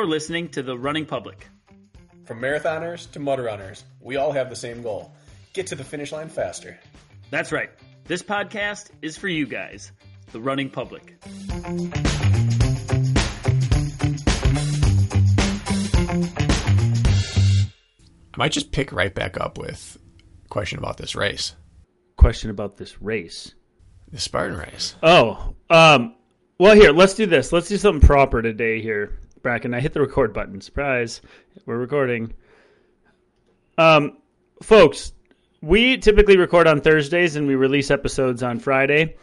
You're listening to The Running Public. From marathoners to mud runners, we all have the same goal get to the finish line faster. That's right. This podcast is for you guys, The Running Public. I might just pick right back up with a question about this race, Question about this race. the Spartan race. Oh, um, well, here, let's do this. Let's do something proper today here, Brakken. I hit the record button. Surprise. We're recording. Um, folks, we typically record on Thursdays and we release episodes on Friday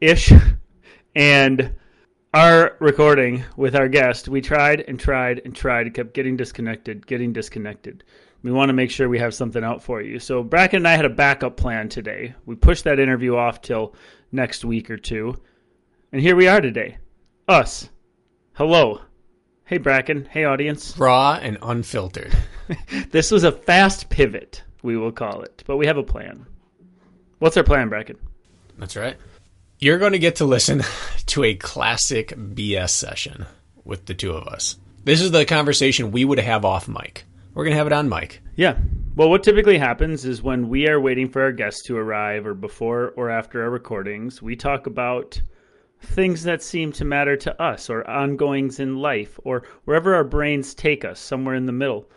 ish. And our recording with our guest, we tried and tried and tried, kept getting disconnected, getting disconnected. We want to make sure we have something out for you. So Brakken and I had a backup plan today. We pushed that interview off till next week or two. And here we are today. Us. Hello. Hey Brakken. Hey audience. Raw and unfiltered. This was a fast pivot, we will call it. But we have a plan. What's our plan, Brakken? That's right. You're going to get to listen to a classic BS session with the two of us. This is the conversation we would have off mic. We're going to have it on mic. Yeah. Well, what typically happens is when we are waiting for our guests to arrive or before or after our recordings, we talk about things that seem to matter to us or ongoings in life or wherever our brains take us, somewhere in the middle.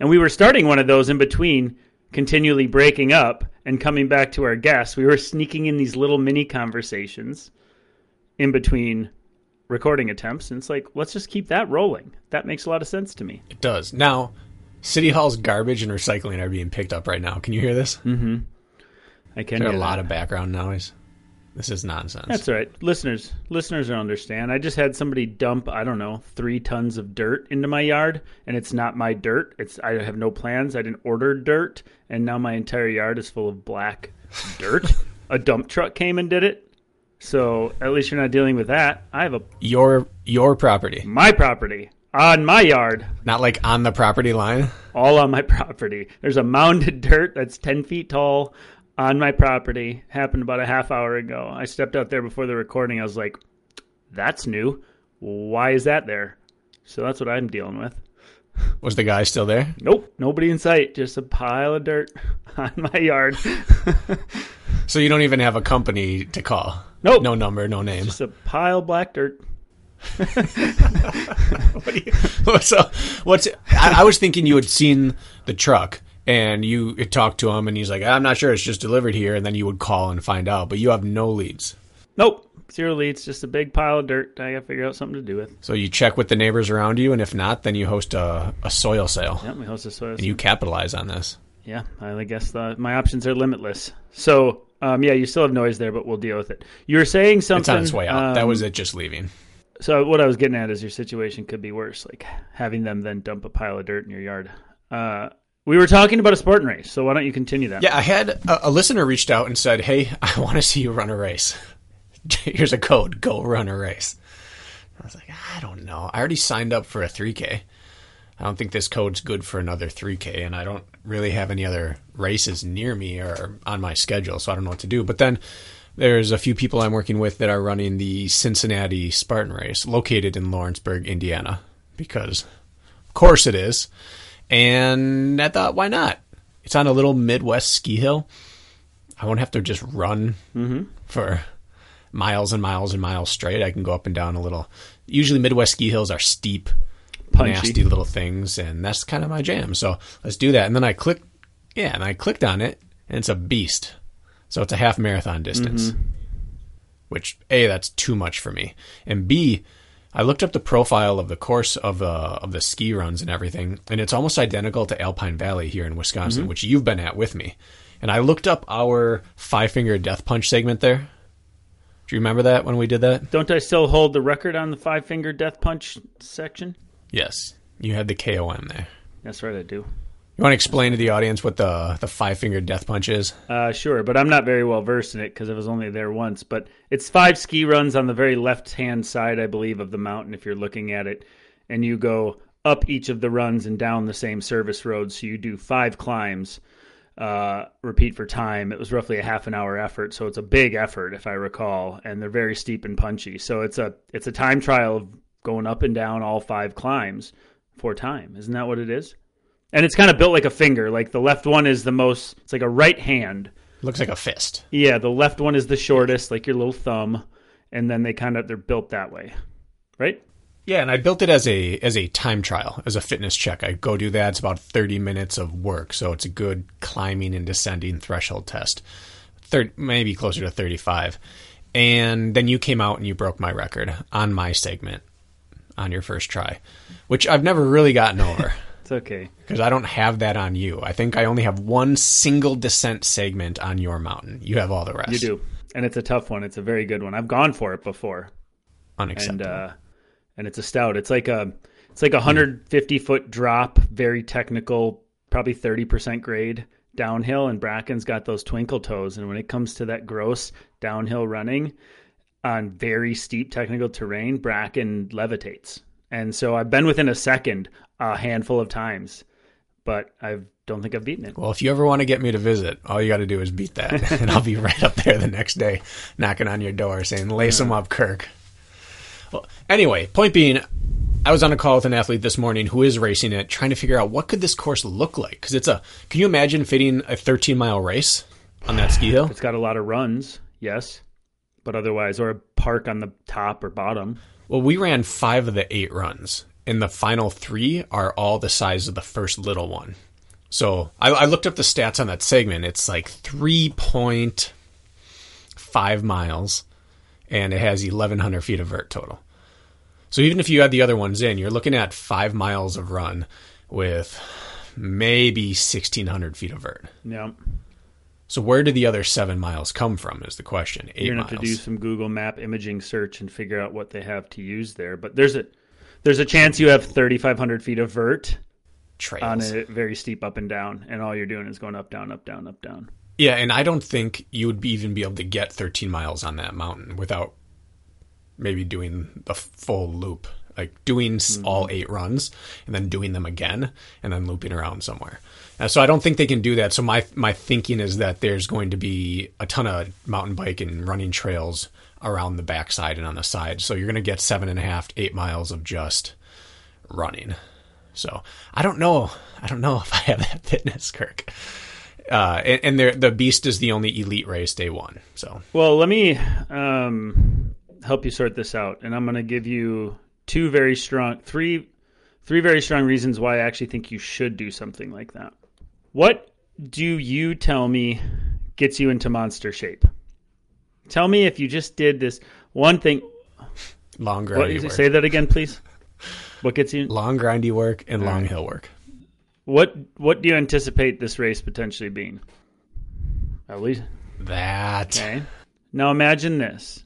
And we were starting one of those in between, continually breaking up and coming back to our guests. We were sneaking in these little mini conversations in between recording attempts. And it's like, let's just keep that rolling. That makes a lot of sense to me. It does. Now, City Hall's garbage and recycling are being picked up right now. Can you hear this? Mm hmm. I can There are a lot of background noise. This is nonsense. That's all right. Listeners, listeners will understand. I just had somebody dump, I don't know, three tons of dirt into my yard, and it's not my dirt. It's I have no plans. I didn't order dirt, and now my entire yard is full of black dirt. a dump truck came and did it. So at least you're not dealing with that. I have a your your property, my property on my yard, not like on the property line. all on my property. There's a mound of dirt that's 10 feet tall on my property. Happened about a half hour ago. I stepped out there before the recording. I was like, that's new. Why is that there? So that's what I'm dealing with. Was the guy still there? Nope, nobody in sight. Just a pile of dirt on my yard. So you don't even have a company to call. Nope. No number, no name. Just a pile of black dirt. What do you- so what's? I, I was thinking you had seen the truck and you talk to him, and he's like, "I'm not sure. It's just delivered here." And then you would call and find out, but you have no leads. Nope, zero leads. Just a big pile of dirt. I got to figure out something to do with. So you check with the neighbors around you, and if not, then you host a, a soil sale, Yep, we host a soil. Sale. And you capitalize on this. Yeah, I guess the, my options are limitless. So, um, yeah, you still have noise there, but we'll deal with it. You were saying something. It's on its way out. that um, was it, just leaving. So, what I was getting at is your situation could be worse, like having them then dump a pile of dirt in your yard. Uh, we were talking about a Spartan race, so why don't you continue that? Yeah, I had a, a listener reached out and said, "Hey, I want to see you run a race. Here's a code. Go run a race." I was like, "I don't know. I already signed up for a 3K. I don't think this code's good for another 3K, and I don't really have any other races near me or on my schedule, so I don't know what to do." But then there's a few people I'm working with that are running the Cincinnati Spartan race, located in Lawrenceburg, Indiana, because of course it is. And I thought, why not? It's on a little Midwest ski hill. I won't have to just run mm-hmm. for miles and miles and miles straight. I can go up and down a little. Usually, Midwest ski hills are steep, Punchy. nasty little things, and that's kind of my jam. So let's do that. And then I click, yeah, and I clicked on it, and it's a beast. So it's a half marathon distance, mm-hmm. which a that's too much for me, and b I looked up the profile of the course of the of the ski runs and everything, and it's almost identical to Alpine Valley here in Wisconsin, mm-hmm. which you've been at with me. And I looked up our five finger death punch segment there. Do you remember that when we did that? Don't I still hold the record on the five finger death punch section? Yes, you had the KOM there. That's right, I do. You want to explain to the audience what the the five finger death punch is? Uh, sure, but I'm not very well versed in it because I was only there once. But it's five ski runs on the very left hand side, I believe, of the mountain if you're looking at it. And you go up each of the runs and down the same service road. So you do five climbs, uh, repeat for time. It was roughly a half an hour effort. So it's a big effort, if I recall. And they're very steep and punchy. So it's a, it's a time trial of going up and down all five climbs for time. Isn't that what it is? And it's kind of built like a finger. Like the left one is the most. It's like a right hand. Looks like a fist. Yeah, the left one is the shortest, like your little thumb, and then they kind of they're built that way, right? Yeah, and I built it as a as a time trial, as a fitness check. I go do that. It's about thirty minutes of work, so it's a good climbing and descending threshold test. Third, maybe closer to thirty five. And then you came out and you broke my record on my segment on your first try, which I've never really gotten over. It's okay. because I don't have that on you. I think I only have one single descent segment on your mountain. You have all the rest. You do, and it's a tough one. It's a very good one. I've gone for it before, and Unacceptable. uh, and it's a stout. It's like a it's like a 150 foot drop, very technical, probably 30 percent grade downhill. And Brakken's got those twinkle toes, and when it comes to that gross downhill running on very steep technical terrain, Brakken levitates. And so I've been within a second a handful of times, but I don't think I've beaten it. well, if you ever want to get me to visit, all you got to do is beat that, and I'll be right up there the next day, knocking on your door, saying, "Lace them up, Kirk." Well, anyway, point being, I was on a call with an athlete this morning who is racing it, trying to figure out what could this course look like because it's a. Can you imagine fitting a 13 mile race on that ski hill? It's got a lot of runs, yes, but otherwise, or a park on the top or bottom. Well, we ran five of the eight runs, and the final three are all the size of the first little one. So I, I looked up the stats on that segment. It's like 3.5 miles, and it has 1,100 feet of vert total. So even if you add the other ones in, you're looking at five miles of run with maybe 1,600 feet of vert. Yeah, So where do the other seven miles come from? Is the question. 8 you're gonna miles. have to do some Google Map imaging search and figure out what they have to use there. But there's a there's a chance you have 3,500 feet of vert trails. on a very steep up and down, and all you're doing is going up, down, up, down, up, down. Yeah, and I don't think you would be even be able to get 13 miles on that mountain without maybe doing the full loop, like doing s all eight runs and then doing them again and then looping around somewhere. Uh, so I don't think they can do that. So my my thinking is that there's going to be a ton of mountain bike and running trails around the backside and on the side. So you're going to get seven and a half, eight miles of just running. So I don't know. I don't know if I have that fitness, Kirk. Uh, and and the Beast is the only elite race day one. So Well, let me um, help you sort this out, and I'm going to give you two very strong, three, three very strong reasons why I actually think you should do something like that. What do you tell me gets you into monster shape? Tell me if you just did this one thing. long What, grindy work, say that again, please. What gets you? long grindy work, and long hill work. What What do you anticipate this race potentially being? At least That Okay. Now imagine this.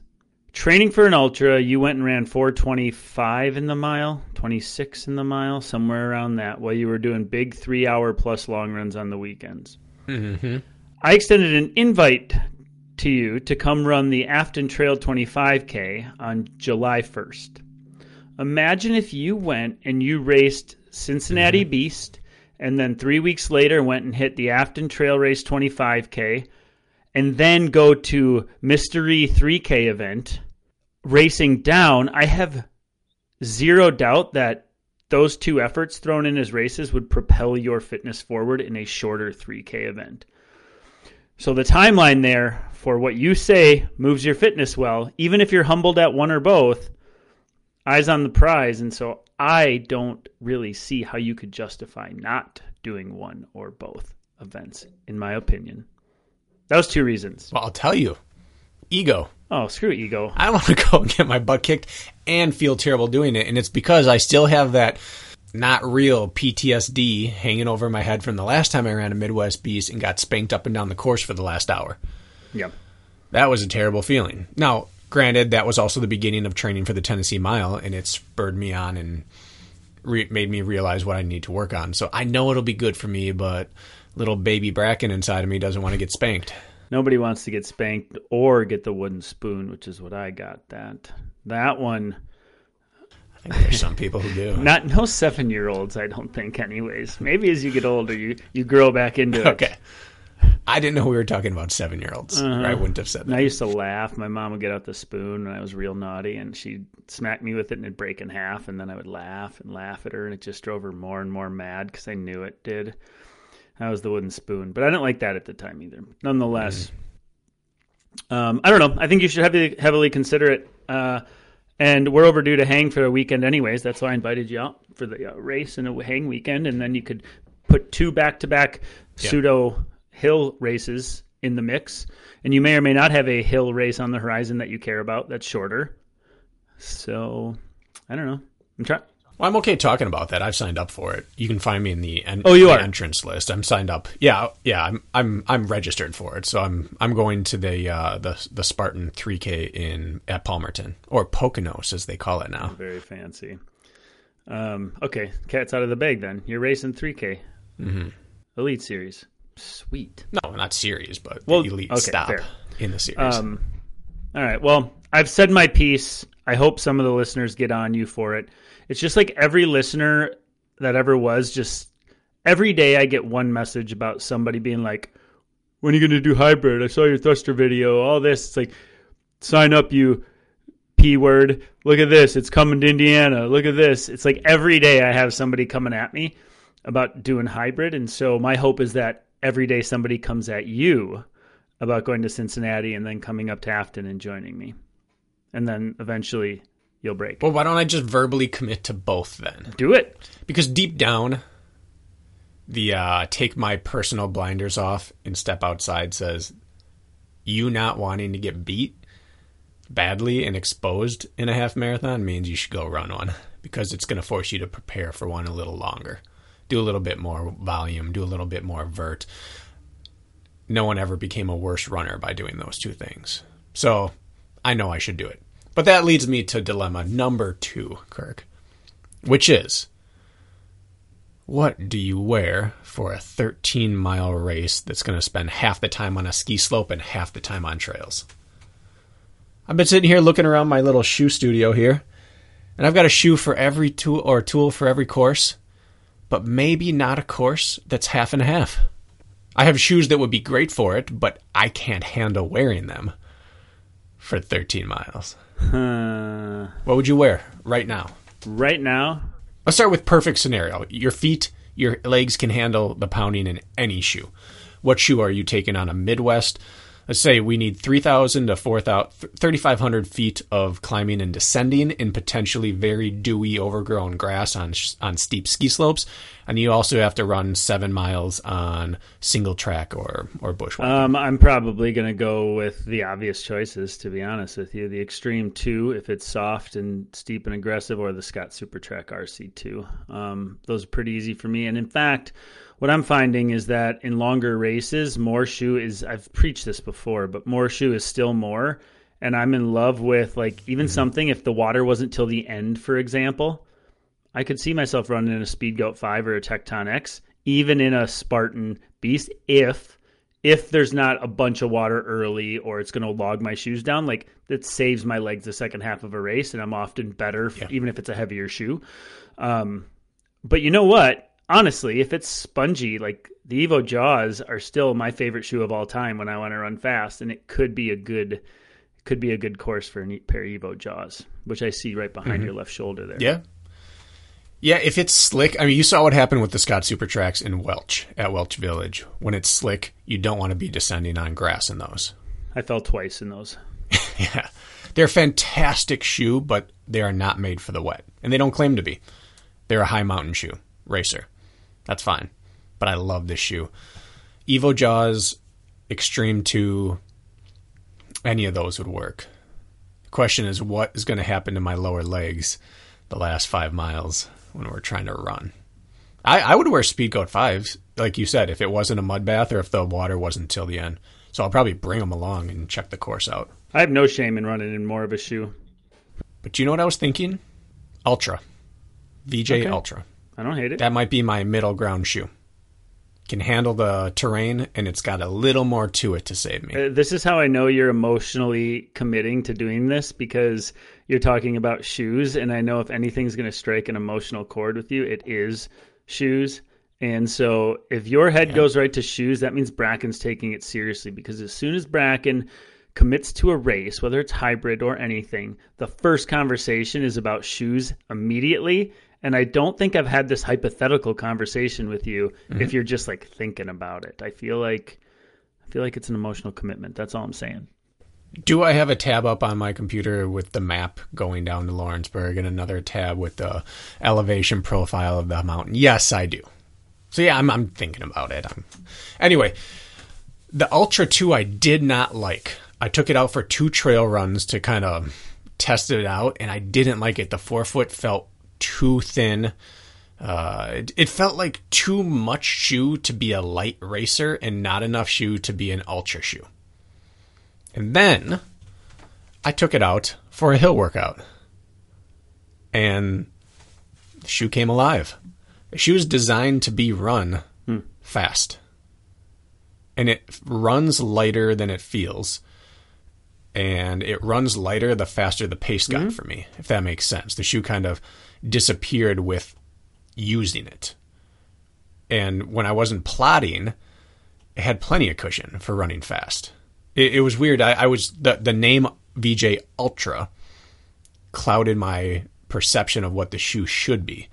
Training for an ultra, you went and ran 425 in the mile, 26 in the mile, somewhere around that, while you were doing big three hour plus long runs on the weekends. Mhm. I extended an invite to you to come run the Afton Trail 25K on July 1st. Imagine if you went and you raced Cincinnati mm-hmm. Beast and then three weeks later went and hit the Afton Trail Race 25K and then go to Mystery 3K event racing down. I have zero doubt that those two efforts thrown in as races would propel your fitness forward in a shorter 3K event. So the timeline there for what you say moves your fitness well, even if you're humbled at one or both, eyes on the prize. And so I don't really see how you could justify not doing one or both events, in my opinion. That was two reasons. Well, I'll tell you, ego. Oh, screw ego. I don't want to go and get my butt kicked and feel terrible doing it, and it's because I still have that not real PTSD hanging over my head from the last time I ran a Midwest Beast and got spanked up and down the course for the last hour. Yeah. That was a terrible feeling. Now, granted, that was also the beginning of training for the Tennessee Mile, and it spurred me on and re- made me realize what I need to work on. So I know it'll be good for me, but little baby Brakken inside of me doesn't want to get spanked. Nobody wants to get spanked or get the wooden spoon, which is what I got. That that one. I think there's some people who do. Not no seven year olds, I don't think. Anyways, maybe as you get older, you you grow back into it. Okay. I didn't know we were talking about seven year olds. I wouldn't have said And I used to laugh. My mom would get out the spoon when I was real naughty, and she'd smack me with it, and it'd break in half. And then I would laugh and laugh at her, and it just drove her more and more mad because I knew it did. That was the wooden spoon, but I didn't like that at the time either. Nonetheless, um, I don't know. I think you should heavily, heavily consider it. Uh, and we're overdue to hang for a weekend, anyways. That's why I invited you out for the uh, race and a hang weekend, and then you could put two back-to-back pseudo hill races in the mix, and you may or may not have a hill race on the horizon that you care about that's shorter. So, I don't know. I'm trying. Well, I'm okay talking about that. I've signed up for it. You can find me in the, en- Oh, you the are? entrance list. I'm signed up. Yeah, yeah. I'm I'm I'm registered for it. So I'm I'm going to the uh, the the Spartan 3K in at Palmerton or Poconos as they call it now. Very fancy. Um, okay, cat's out of the bag then. You're racing 3K. Mm-hmm. Elite Series. Sweet. No, not series, but Well, the elite okay, stop fair. in the series. Um, all right. Well, I've said my piece. I hope some of the listeners get on you for it. It's just like every listener that ever was, just every day I get one message about somebody being like, when are you going to do hybrid? I saw your thruster video, all this. It's like, sign up, you P word. Look at this. It's coming to Indiana. Look at this. It's like every day I have somebody coming at me about doing hybrid. And so my hope is that every day somebody comes at you about going to Cincinnati and then coming up to Afton and joining me. And then eventually you'll break. well, why don't I just verbally commit to both then? Do it. Because deep down, the uh, take my personal blinders off and step outside says, you not wanting to get beat badly and exposed in a half marathon means you should go run one because it's going to force you to prepare for one a little longer. Do a little bit more volume, do a little bit more vert. No one ever became a worse runner by doing those two things. So I know I should do it. But that leads me to dilemma number two, Kirk, which is what do you wear for a 13 mile race that's going to spend half the time on a ski slope and half the time on trails? I've been sitting here looking around my little shoe studio here, and I've got a shoe for every tool or tool for every course, but maybe not a course that's half and half. I have shoes that would be great for it, but I can't handle wearing them for 13 miles. Uh, What would you wear right now? right now, Let's start with perfect scenario. Your feet, your legs can handle the pounding in any shoe. What shoe are you taking on a Midwest? Let's say we need 3,000 to 4,000, 3,500 feet of climbing and descending in potentially very dewy, overgrown grass on on steep ski slopes, and you also have to run seven miles on single track or or bushwhack. um, I'm probably going to go with the obvious choices, to be honest with you. The Extreme 2, if it's soft and steep and aggressive, or the Scott Supertrac RC2. Um, those are pretty easy for me. And in fact, what I'm finding is that in longer races, more shoe is, I've preached this before, but more shoe is still more. And I'm in love with, like, even something, if the water wasn't till the end, for example, I could see myself running in a Speedgoat 5 or a Tecton X, even in a Spartan Beast, if if there's not a bunch of water early or it's going to log my shoes down. Like that saves my legs the second half of a race, and I'm often better, f- even if it's a heavier shoe. Um, but you know what? Honestly, if it's spongy, like the Evo Jaws are still my favorite shoe of all time when I want to run fast, and it could be a good could be a good course for a neat pair of Evo Jaws, which I see right behind mm-hmm. your left shoulder there. Yeah. Yeah, if it's slick, I mean, you saw what happened with the Scott Supertracs in Welch at Welch Village. When it's slick, you don't want to be descending on grass in those. I fell twice in those. Yeah. They're a fantastic shoe, but they are not made for the wet. And they don't claim to be. They're a high mountain shoe, racer. That's fine. But I love this shoe. Evo Jaws, Extreme 2, any of those would work. The question is, what is going to happen to my lower legs the last five miles when we're trying to run? I, I would wear Speedgoat 5s, like you said, if it wasn't a mud bath or if the water wasn't till the end. So I'll probably bring them along and check the course out. I have no shame in running in more of a shoe. But do you know what I was thinking? Ultra. VJ Okay. Ultra. I don't hate it. That might be my middle ground shoe. Can handle the terrain and it's got a little more to it to save me. Uh, this is how I know you're emotionally committing to doing this because you're talking about shoes, and I know if anything's going to strike an emotional chord with you, it is shoes. And so if your head goes right to shoes, that means Brakken's taking it seriously because as soon as Brakken commits to a race, whether it's hybrid or anything, the first conversation is about shoes immediately. And I don't think I've had this hypothetical conversation with you mm-hmm. if you're just like thinking about it. I feel like I feel like it's an emotional commitment. That's all I'm saying. Do I have a tab up on my computer with the map going down to Lawrenceburg and another tab with the elevation profile of the mountain? Yes, I do. So yeah, I'm, I'm thinking about it. I'm, anyway, the Ultra 2 I did not like. I took it out for two trail runs to kind of test it out, and I didn't like it. The forefoot felt too thin. Uh, it, it felt like too much shoe to be a light racer and not enough shoe to be an ultra shoe. And then I took it out for a hill workout. And the shoe came alive. The shoe is designed to be run fast. And it runs lighter than it feels. And it runs lighter the faster the pace got for me, if that makes sense. The shoe kind of disappeared with using it. And when I wasn't plotting, it had plenty of cushion for running fast. It, it was weird. I, I was the the name VJ Ultra clouded my perception of what the shoe should be.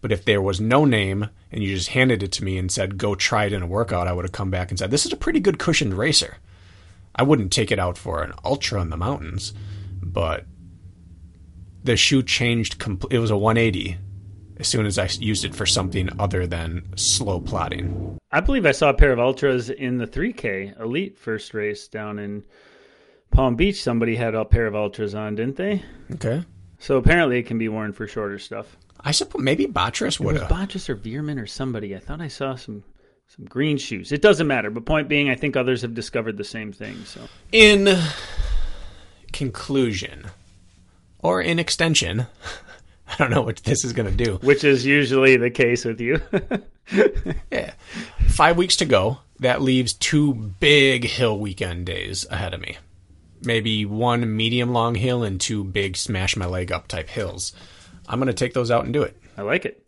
But if there was no name and you just handed it to me and said go try it in a workout, I would have come back and said this is a pretty good cushioned racer. I wouldn't take it out for an ultra in the mountains, but the shoe changed. Compl- it was a 180 as soon as I used it for something other than slow plotting. I believe I saw a pair of ultras in the 3K Elite first race down in Palm Beach. Somebody had a pair of ultras on, didn't they? Okay. So apparently it can be worn for shorter stuff. I suppose maybe Botras would have. Botchus or Veerman or somebody. I thought I saw some some green shoes. It doesn't matter. But point being, I think others have discovered the same thing. So In conclusion, or in extension, I don't know what this is going to do. which is usually the case with you. Yeah. Five weeks to go. That leaves two big hill weekend days ahead of me. Maybe one medium long hill and two big smash my leg up type hills. I'm going to take those out and do it. I like it.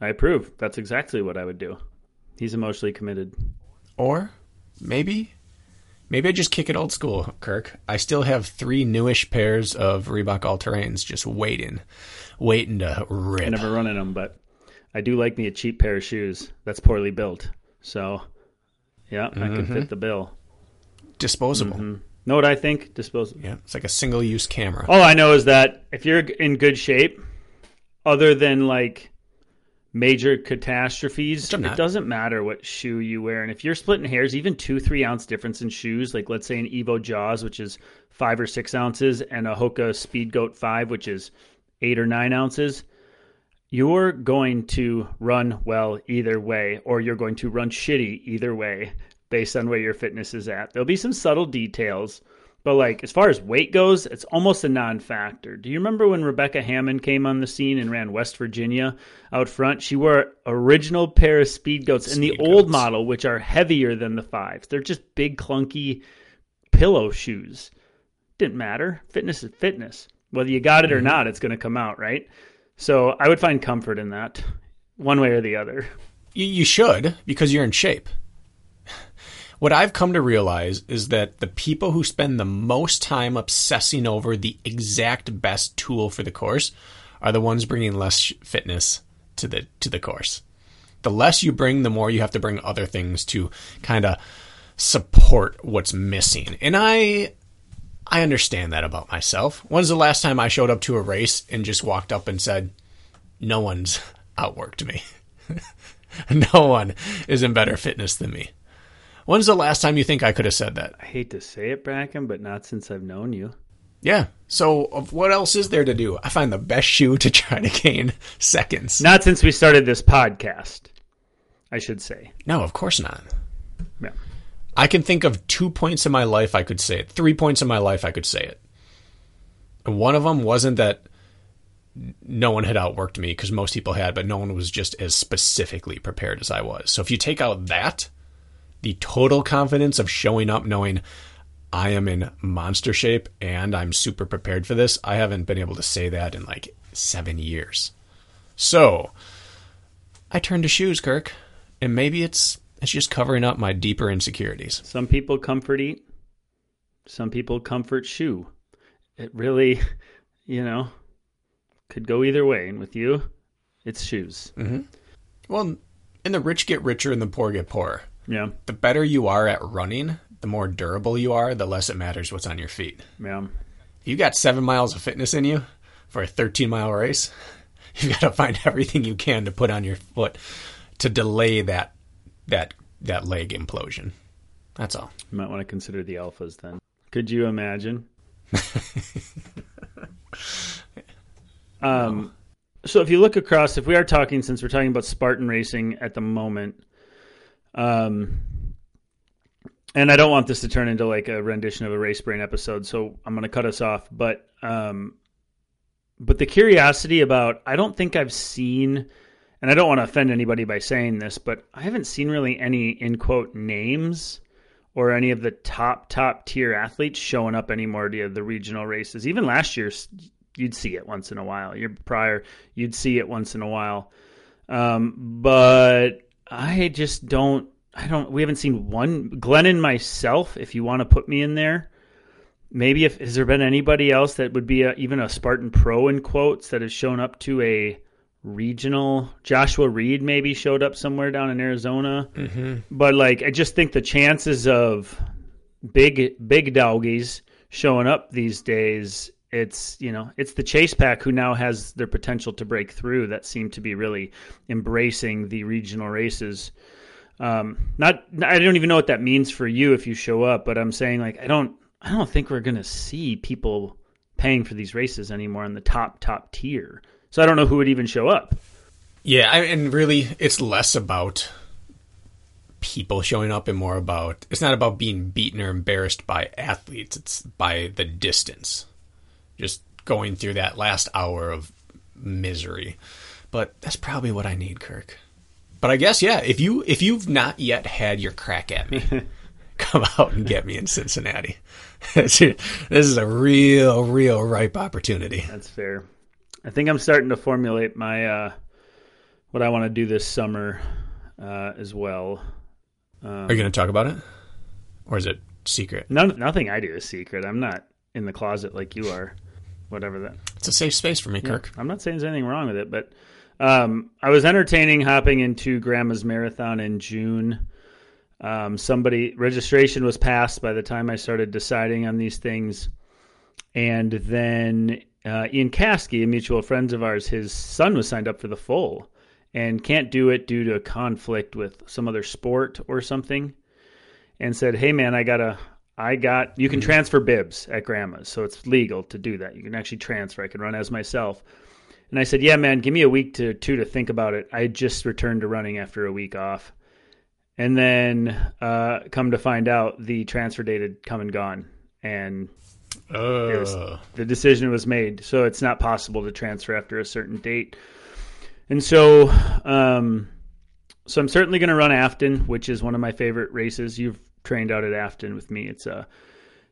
I approve. That's exactly what I would do. He's emotionally committed. Or maybe, maybe I just kick it old school, Kirk. I still have three newish pairs of Reebok All Terrains just waiting, waiting to rip. I never run in them, but I do like me a cheap pair of shoes that's poorly built. So, yeah, I can mm-hmm. fit the bill. Disposable. Mm-hmm. Know what I think? Disposable. Yeah, it's like a single use camera. All I know is that if you're in good shape, other than like major catastrophes, it doesn't matter what shoe you wear. And if you're splitting hairs, even two, three ounce difference in shoes, like let's say an Evo Jaws, which is five or six ounces, and a Hoka Speedgoat 5, which is eight or nine ounces, you're going to run well either way, or you're going to run shitty either way based on where your fitness is at. There'll be some subtle details, but like as far as weight goes, it's almost a non-factor. Do you remember when Rebecca Hammond came on the scene and ran West Virginia out front? She wore original pair of speed goats in the Speed old model, which are heavier than the fives. They're just big, clunky pillow shoes. Didn't matter. Fitness is fitness. Whether you got it or mm-hmm. not, it's going to come out, right? So I would find comfort in that, one way or the other. You, you should because you're in shape. What I've come to realize is that the people who spend the most time obsessing over the exact best tool for the course are the ones bringing less fitness to the to the course. The less you bring, the more you have to bring other things to kind of support what's missing. And I I understand that about myself. When's the last time I showed up to a race and just walked up and said, "No one's outworked me." no one is in better fitness than me. When's the last time you think I could have said that? I hate to say it, Brakken, but not since I've known you. Yeah. So, what else is there to do? I find the best shoe to try to gain seconds. Not since we started this podcast, I should say. No, of course not. Yeah. I can think of two points in my life I could say it. Three points in my life I could say it. And one of them wasn't that no one had outworked me because most people had, but no one was just as specifically prepared as I was. So if you take out that, the total confidence of showing up knowing I am in monster shape and I'm super prepared for this, I haven't been able to say that in like seven years. So I turn to shoes, Kirk, and maybe it's it's just covering up my deeper insecurities. Some people comfort eat. Some people comfort shoe. It really, you know, could go either way. And with you, it's shoes. Mm-hmm. Well, and the rich get richer and the poor get poorer. Yeah, The better you are at running, the more durable you are, the less it matters what's on your feet. yeah. If you got seven miles of fitness in you for a 13 mile race, you've got to find everything you can to put on your foot to delay that that that leg implosion. That's all. You might want to consider the alphas then. Could you imagine? um, so if you look across, if we are talking, since we're talking about Spartan racing at the moment, um, and I don't want this to turn into like a rendition of a race brain episode, so I'm going to cut us off. But, um, but the curiosity about, I don't think I've seen, and I don't want to offend anybody by saying this, but I haven't seen really any in quote names or any of the top top tier athletes showing up anymore to the regional races. Even last year, you'd see it once in a while. Year prior, you'd see it once in a while. Um, but I just don't. I don't. We haven't seen one. Glenn and myself. If you want to put me in there, maybe if has there been anybody else that would be a, even a Spartan Pro in quotes that has shown up to a regional Joshua Reed maybe showed up somewhere down in Arizona. Mm-hmm. But like I just think the chances of big big doggies showing up these days it's you know it's the chase pack who now has their potential to break through that seem to be really embracing the regional races um not i don't even know what that means for you if you show up but i'm saying like i don't i don't think we're going to see people paying for these races anymore in the top top tier so I don't know who would even show up. Yeah, I, and really, it's less about people showing up and more about it's not about being beaten or embarrassed by athletes. It's by the distance, just going through that last hour of misery. But that's probably what I need, Kirk. But I guess yeah, if you if you've not yet had your crack at me, come out and get me in Cincinnati. this is a real, real ripe opportunity. That's fair. I think I'm starting to formulate my uh, what I want to do this summer uh, as well. Um, Are you going to talk about it, or is it secret? None, nothing I do is secret. I'm not in the closet like you are. Whatever that. It's a safe space for me, Yeah, Kirk. I'm not saying there's anything wrong with it, but um, I was entertaining hopping into Grandma's Marathon in June. Um, somebody registration was passed by the time I started deciding on these things, and then uh, Ian Caskey, a mutual friend of ours, his son was signed up for the full and can't do it due to a conflict with some other sport or something, and said, "Hey man, I gotta." I got you can transfer bibs at grandma's, so it's legal to do that. You can actually transfer. I can run as myself. And I said, "Yeah, man, give me a week to two to think about it." I just returned to running after a week off, and then uh, come to find out, the transfer date had come and gone, and it was, Uh, the decision was made. So it's not possible to transfer after a certain date. And so, um, so I'm certainly going to run Afton, which is one of my favorite races. You've trained out at Afton with me. It's a,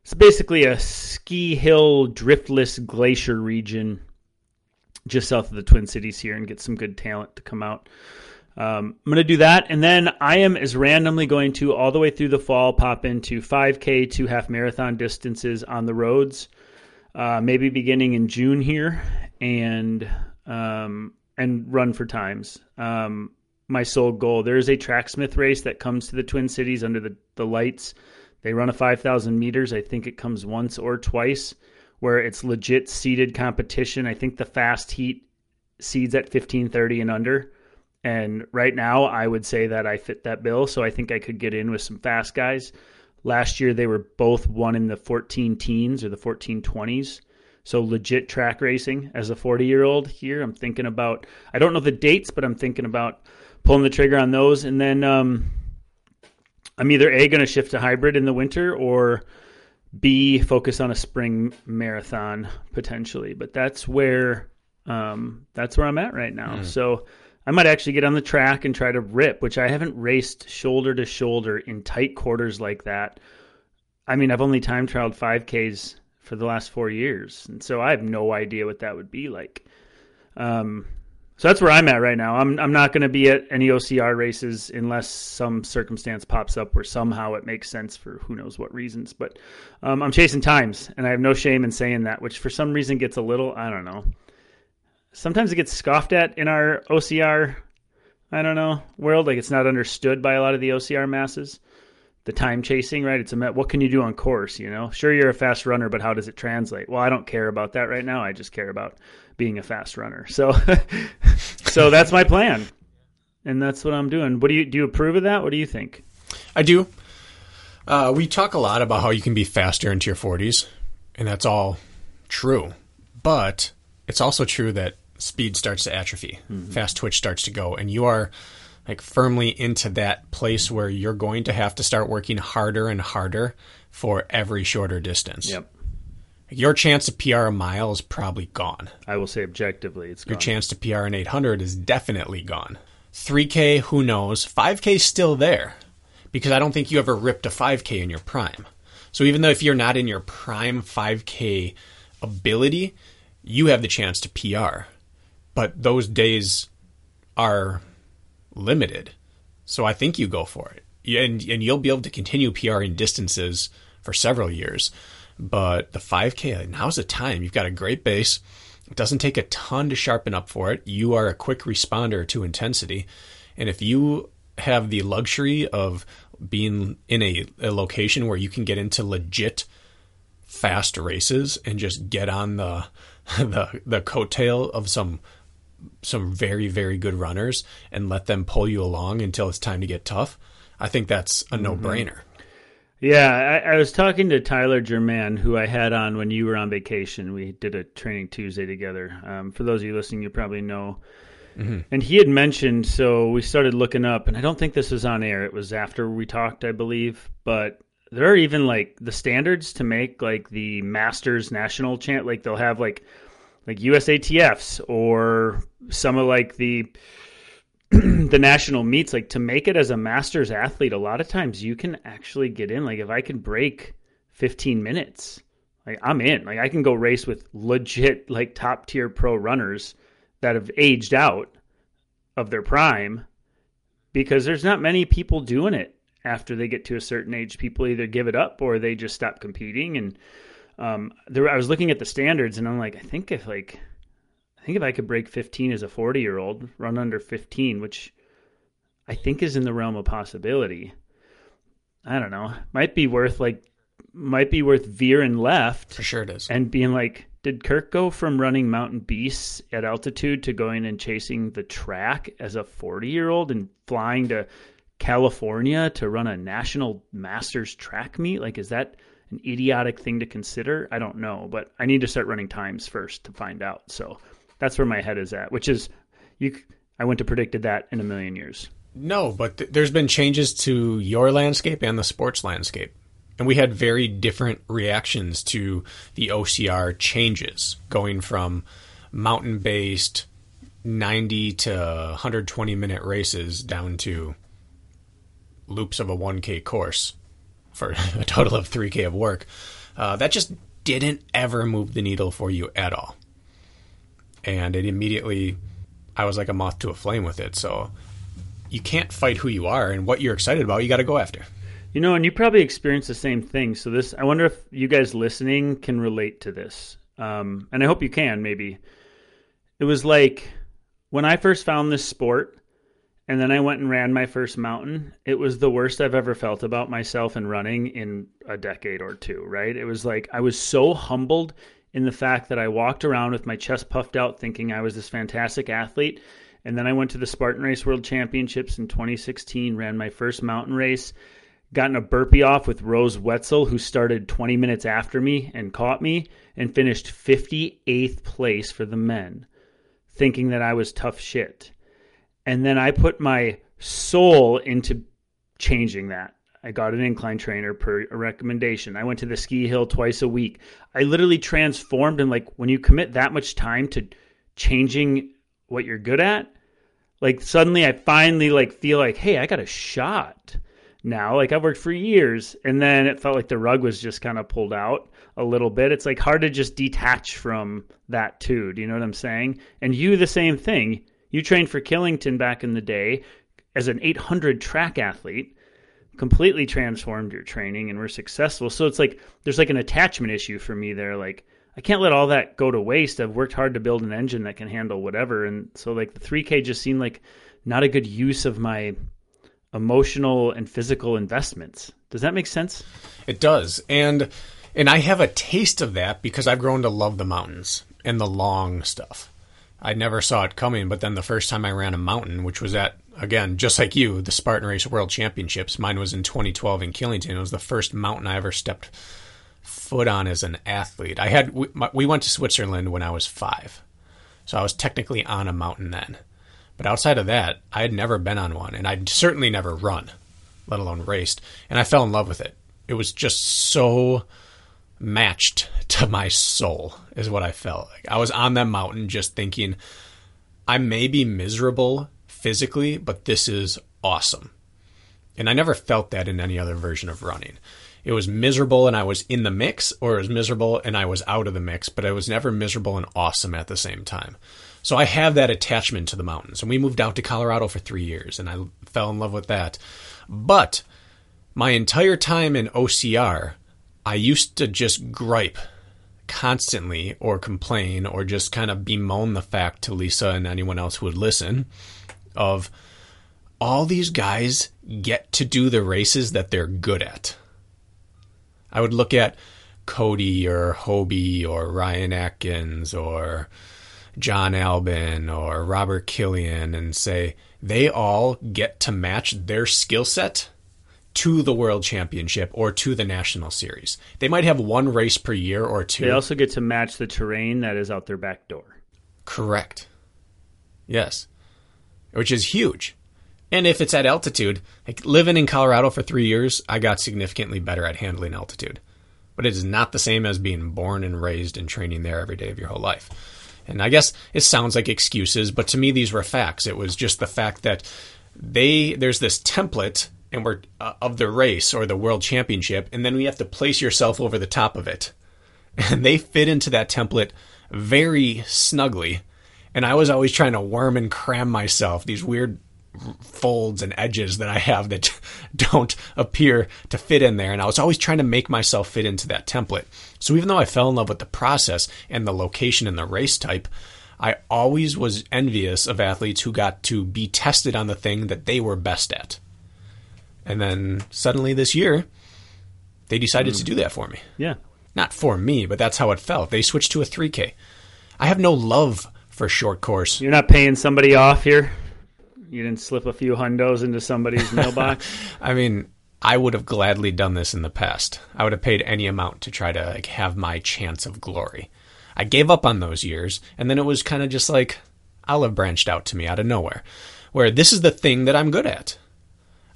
it's basically a ski hill driftless glacier region just south of the Twin Cities here, and get some good talent to come out. Um, I'm going to do that. And then I am as randomly going to, all the way through the fall, pop into 5K, two half marathon distances on the roads, uh, maybe beginning in June here, and um, and run for times. Um, my sole goal. There is a tracksmith race that comes to the Twin Cities under the, the lights. They run a 5,000 meters. I think it comes once or twice where it's legit seeded competition. I think the fast heat seeds at 1530 and under. And right now, I would say that I fit that bill. So I think I could get in with some fast guys. Last year, they were both one in the 14 teens or the 1420s. So legit track racing as a 40 year old here. I'm thinking about, I don't know the dates, but I'm thinking about pulling the trigger on those. And then um, I'm either A, going to shift to hybrid in the winter or B, focus on a spring marathon potentially. But that's where. Um, that's where I'm at right now. So I might actually get on the track and try to rip, which I haven't raced shoulder to shoulder in tight quarters like that. I mean, I've only time trialed 5Ks for the last four years, and so I have no idea what that would be like. Um, So that's where I'm at right now. I'm I'm not going to be at any OCR races unless some circumstance pops up where somehow it makes sense for who knows what reasons. But um, I'm chasing times, and I have no shame in saying that, which for some reason gets a little I don't know. Sometimes it gets scoffed at in our OCR, I don't know world. Like it's not understood by a lot of the OCR masses. The time chasing, right? It's a what can you do on course? You know, sure you're a fast runner, but how does it translate? Well, I don't care about that right now. I just care about being a fast runner. So, so that's my plan, and that's what I'm doing. What do you do? You approve of that? What do you think? I do. Uh, we talk a lot about how you can be faster into your 40s, and that's all true. But it's also true that speed starts to atrophy, mm-hmm. fast twitch starts to go, and you are like firmly into that place where you're going to have to start working harder and harder for every shorter distance. Yep. Your chance to PR a mile is probably gone. I will say objectively, it's gone. Your chance to PR an 800 is definitely gone. 3K, who knows? 5K is still there because I don't think you ever ripped a 5K in your prime. So even though if you're not in your prime 5K ability, you have the chance to PR. But those days are limited. So I think you go for it. And, and you'll be able to continue PRing distances for several years. But the 5K, now's the time. You've got a great base. It doesn't take a ton to sharpen up for it. You are a quick responder to intensity. And if you have the luxury of being in a, a location where you can get into legit fast races and just get on the the the coattail of some some very very good runners and let them pull you along until it's time to get tough. I think that's a mm-hmm. no brainer. Yeah, I, I, was talking to Tyler German, who I had on when you were on vacation. We did a training Tuesday together. Um, for those of you listening, you probably know. Mm-hmm. And he had mentioned, so we started looking up, and I don't think this was on air. It was after we talked, I believe. But there are even like the standards to make like the Masters national chant. Like they'll have like like USATFs or some of like the the national meets like to make it as a masters athlete a lot of times you can actually get in. Like if i can break 15 minutes like i'm in. Like i can go race with legit like top tier pro runners that have aged out of their prime because there's not many people doing it after they get to a certain age. People either give it up or they just stop competing. And um there i was looking at the standards and i'm like i think if like think if I could break 15 as a 40 year old, run under 15, which I think is in the realm of possibility. I don't know. Might be worth like, might be worth veering left. For sure it is. And being like, did Kirk go from running mountain beasts at altitude to going and chasing the track as a 40 year old and flying to California to run a national masters track meet? Like, is that an idiotic thing to consider? I don't know, but I need to start running times first to find out. So that's where my head is at, which is you. I wouldn't have predicted that in a million years. No, but th- there's been changes to your landscape and the sports landscape. And we had very different reactions to the OCR changes, going from mountain based 90 to 120 minute races down to loops of a 1K course for a total of 3K of work. Uh, that just didn't ever move the needle for you at all and it immediately I was like a moth to a flame with it. So you can't fight who you are and what you're excited about. You got to go after. You know, and you probably experience the same thing. So this, I wonder if you guys listening can relate to this, um, and I hope you can. Maybe it was like when I first found this sport, and then I went and ran my first mountain. It was the worst I've ever felt about myself in running in a decade or two. Right? It was like I was so humbled in the fact that I walked around with my chest puffed out thinking I was this fantastic athlete. And then I went to the Spartan Race World Championships in 2016, ran my first mountain race, got in a burpee off with Rose Wetzel, who started 20 minutes after me and caught me, and finished 58th place for the men, thinking that I was tough shit. And then I put my soul into changing that. I got an incline trainer per recommendation. I went to the ski hill twice a week. I literally transformed and like when you commit that much time to changing what you're good at, like suddenly I finally like feel like, hey, I got a shot now. Like I've worked for years and then it felt like the rug was just kind of pulled out a little bit. It's like hard to just detach from that too. Do you know what I'm saying? And you the same thing. You trained for Killington back in the day as an 800 track athlete, completely transformed your training and we're successful. So it's like there's like an attachment issue for me there. Like I can't let all that go to waste. I've worked hard to build an engine that can handle whatever. And so like the 3K just seemed like not a good use of my emotional and physical investments. Does that make sense? It does. And and I have a taste of that because I've grown to love the mountains and the long stuff. I never saw it coming, but then the first time I ran a mountain, which was at again, just like you, the Spartan Race World Championships. Mine was in 2012 in Killington. It was the first mountain I ever stepped foot on as an athlete. I had we, we went to Switzerland when I was 5. So I was technically on a mountain then. But outside of that, I had never been on one and I'd certainly never run, let alone raced, and I fell in love with it. It was just so matched to my soul is what I felt like. I was on that mountain just thinking I may be miserable physically, but this is awesome. And I never felt that in any other version of running. It was miserable and I was in the mix, or it was miserable and I was out of the mix, but I was never miserable and awesome at the same time. So I have that attachment to the mountains. And we moved out to Colorado for three years and I fell in love with that. But my entire time in OCR, I used to just gripe constantly or complain or just kind of bemoan the fact to Lisa and anyone else who would listen of all these guys get to do the races that they're good at. I would look at Cody or Hobie or Ryan Atkins or Jon Albon or Robert Killian and say they all get to match their skill set to the world championship or to the national series. They might have one race per year or two. They also get to match the terrain that is out their back door. Correct. Yes. Which is huge. And if it's at altitude, like living in Colorado for three years, I got significantly better at handling altitude. But it is not the same as being born and raised and training there every day of your whole life. And I guess it sounds like excuses, but to me these were facts. It was just the fact that they there's this template and we're uh, of the race or the world championship, and then we have to place yourself over the top of it. And they fit into that template very snugly. And I was always trying to worm and cram myself these weird folds and edges that I have that don't appear to fit in there. And I was always trying to make myself fit into that template. So even though I fell in love with the process and the location and the race type, I always was envious of athletes who got to be tested on the thing that they were best at. And then suddenly this year, they decided mm. to do that for me. Yeah. Not for me, but that's how it felt. They switched to a 3K. I have no love for short course. You're not paying somebody off here? You didn't slip a few hundos into somebody's mailbox? I mean, I would have gladly done this in the past. I would have paid any amount to try to like, have my chance of glory. I gave up on those years, and then it was kind of just like olive branched out to me out of nowhere, where this is the thing that I'm good at.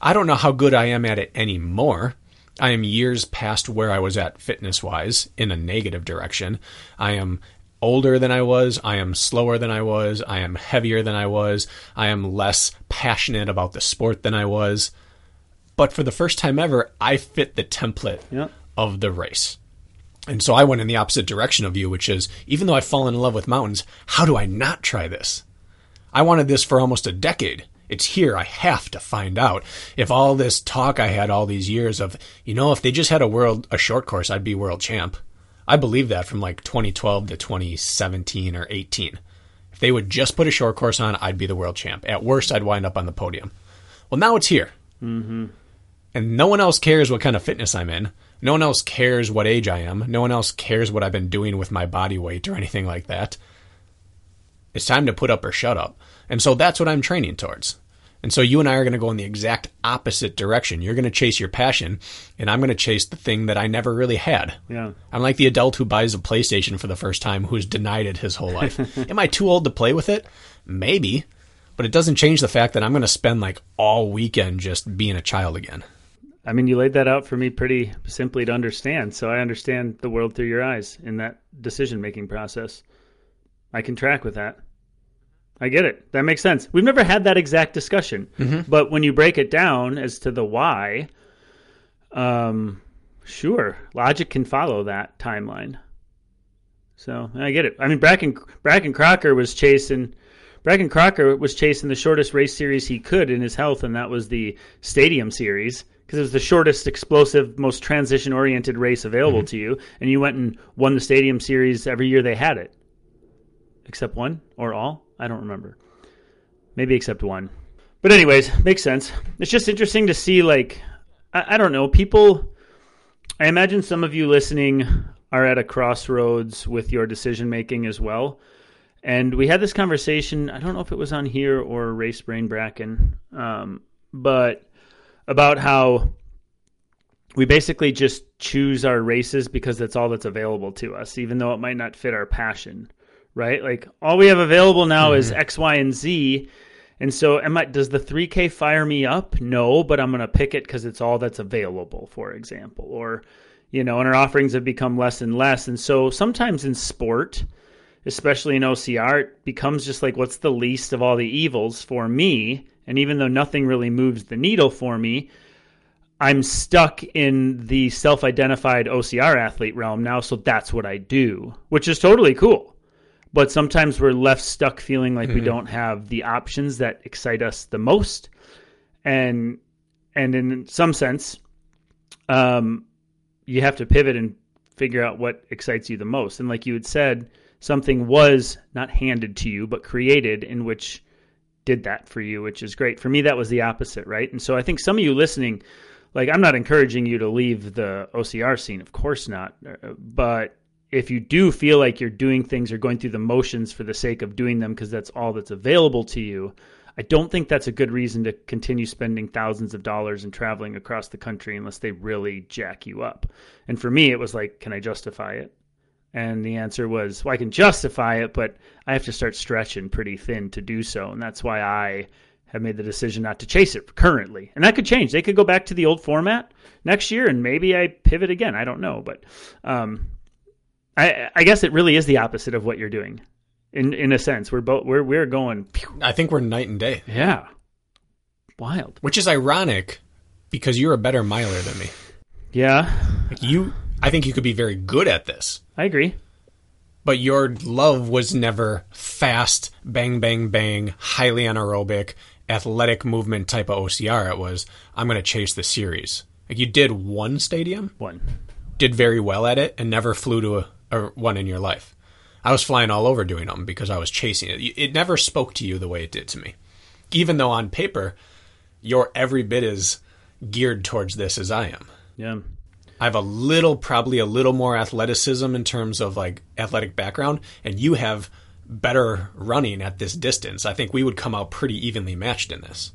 I don't know how good I am at it anymore. I am years past where I was at fitness wise in a negative direction. I am older than I was. I am slower than I was. I am heavier than I was. I am less passionate about the sport than I was. But for the first time ever, I fit the template of the race. And so I went in the opposite direction of you, which is even though I've fallen in love with mountains, how do I not try this? I wanted this for almost a decade. It's here. I have to find out. If all this talk I had all these years of, you know, if they just had a world, a short course, I'd be world champ. I believe that from like 2012 to 2017 or 18. If they would just put a short course on, I'd be the world champ. At worst, I'd wind up on the podium. Well, now it's here. Mm-hmm. And no one else cares what kind of fitness I'm in. No one else cares what age I am. No one else cares what I've been doing with my body weight or anything like that. It's time to put up or shut up. And so that's what I'm training towards. And so you and I are going to go in the exact opposite direction. You're going to chase your passion, and I'm going to chase the thing that I never really had. Yeah. I'm like the adult who buys a PlayStation for the first time who's denied it his whole life. Am I too old to play with it? Maybe. But it doesn't change the fact that I'm going to spend like all weekend just being a child again. I mean, you laid that out for me pretty simply to understand. So I understand the world through your eyes in that decision making process. I can track with that. I get it. That makes sense. We've never had that exact discussion, Mhm. but when you break it down as to the why, um, sure, logic can follow that timeline. So I get it. I mean, Brakken Brakken Kraker was chasing Brakken Kraker was chasing the shortest race series he could in his health, and that was the Stadium Series because it was the shortest, explosive, most transition oriented race available to you. And you went and won the Stadium Series every year they had it, except one or all. I don't remember. Maybe except one. But anyways, makes sense. It's just interesting to see like I, I don't know people. I imagine some of you listening are at a crossroads with your decision making as well. And we had this conversation. I don't know if it was on here or Race Brain Brakken, um, but about how we basically just choose our races because that's all that's available to us, even though it might not fit our passion, right? Like all we have available now is mm-hmm. X, Y, and Z. And so, am I, does the 3K fire me up? No, but I'm going to pick it because it's all that's available, for example. Or, you know, and our offerings have become less and less. And so, sometimes in sport, especially in OCR, it becomes just like what's the least of all the evils for me. And even though nothing really moves the needle for me, I'm stuck in the self identified OCR athlete realm now. So that's what I do, which is totally cool. But sometimes we're left stuck feeling like we don't have the options that excite us the most. And, and in some sense, um, you have to pivot and figure out what excites you the most. And like you had said, something was not handed to you, but created in which did that for you, which is great. For me, that was the opposite, right? And so I think some of you listening, like, I'm not encouraging you to leave the OCR scene, of course not. uh, But if you do feel like you're doing things or going through the motions for the sake of doing them because that's all that's available to you, I don't think that's a good reason to continue spending thousands of dollars and traveling across the country unless they really jack you up. And for me, it was like, can I justify it? And the answer was, well, I can justify it, but I have to start stretching pretty thin to do so. And that's why I have made the decision not to chase it currently. And that could change. They could go back to the old format next year and maybe I pivot again. I don't know. But um, I, I guess it really is the opposite of what you're doing. In in a sense, we're both we're we're going, I think we're night and day, yeah, wild, which is ironic because you're a better miler than me. yeah. Like you, I think you could be very good at this, I agree. but your love was never fast, bang, bang, bang, highly anaerobic, athletic movement type of OCR. It was, I'm going to chase the series. Like you did one stadium, One, did very well at it, and never flew to a, a one in your life. I was flying all over doing them because I was chasing it. It never spoke to you the way it did to me. Even though on paper, you're every bit as geared towards this as I am. yeah, I have a little, probably a little more athleticism in terms of like athletic background, and you have better running at this distance. I think we would come out pretty evenly matched in this.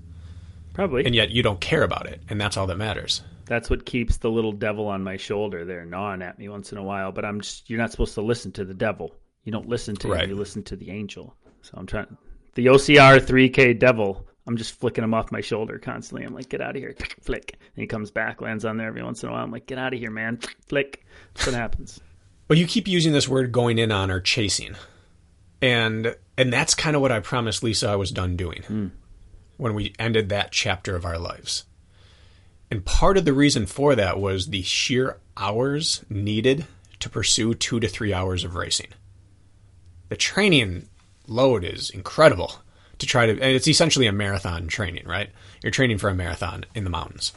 probably. And yet you don't care about it, and that's all that matters. That's what keeps the little devil on my shoulder there gnawing at me once in a while. But I'm just you're not supposed to listen to the devil. You don't listen to Right. him, you listen to the angel. So I'm trying the OCR 3K devil. I'm just flicking him off my shoulder constantly. I'm like, get out of here, flick. And he comes back, lands on there every once in a while. I'm like, get out of here, man, flick. That's what happens. But you keep using this word going in on or chasing. And and that's kind of what I promised Lisa I was done doing hmm. when we ended that chapter of our lives. And part of the reason for that was the sheer hours needed to pursue 2 to 3 hours of racing. The training load is incredible to try to and it's essentially a marathon training, right? You're training for a marathon in the mountains.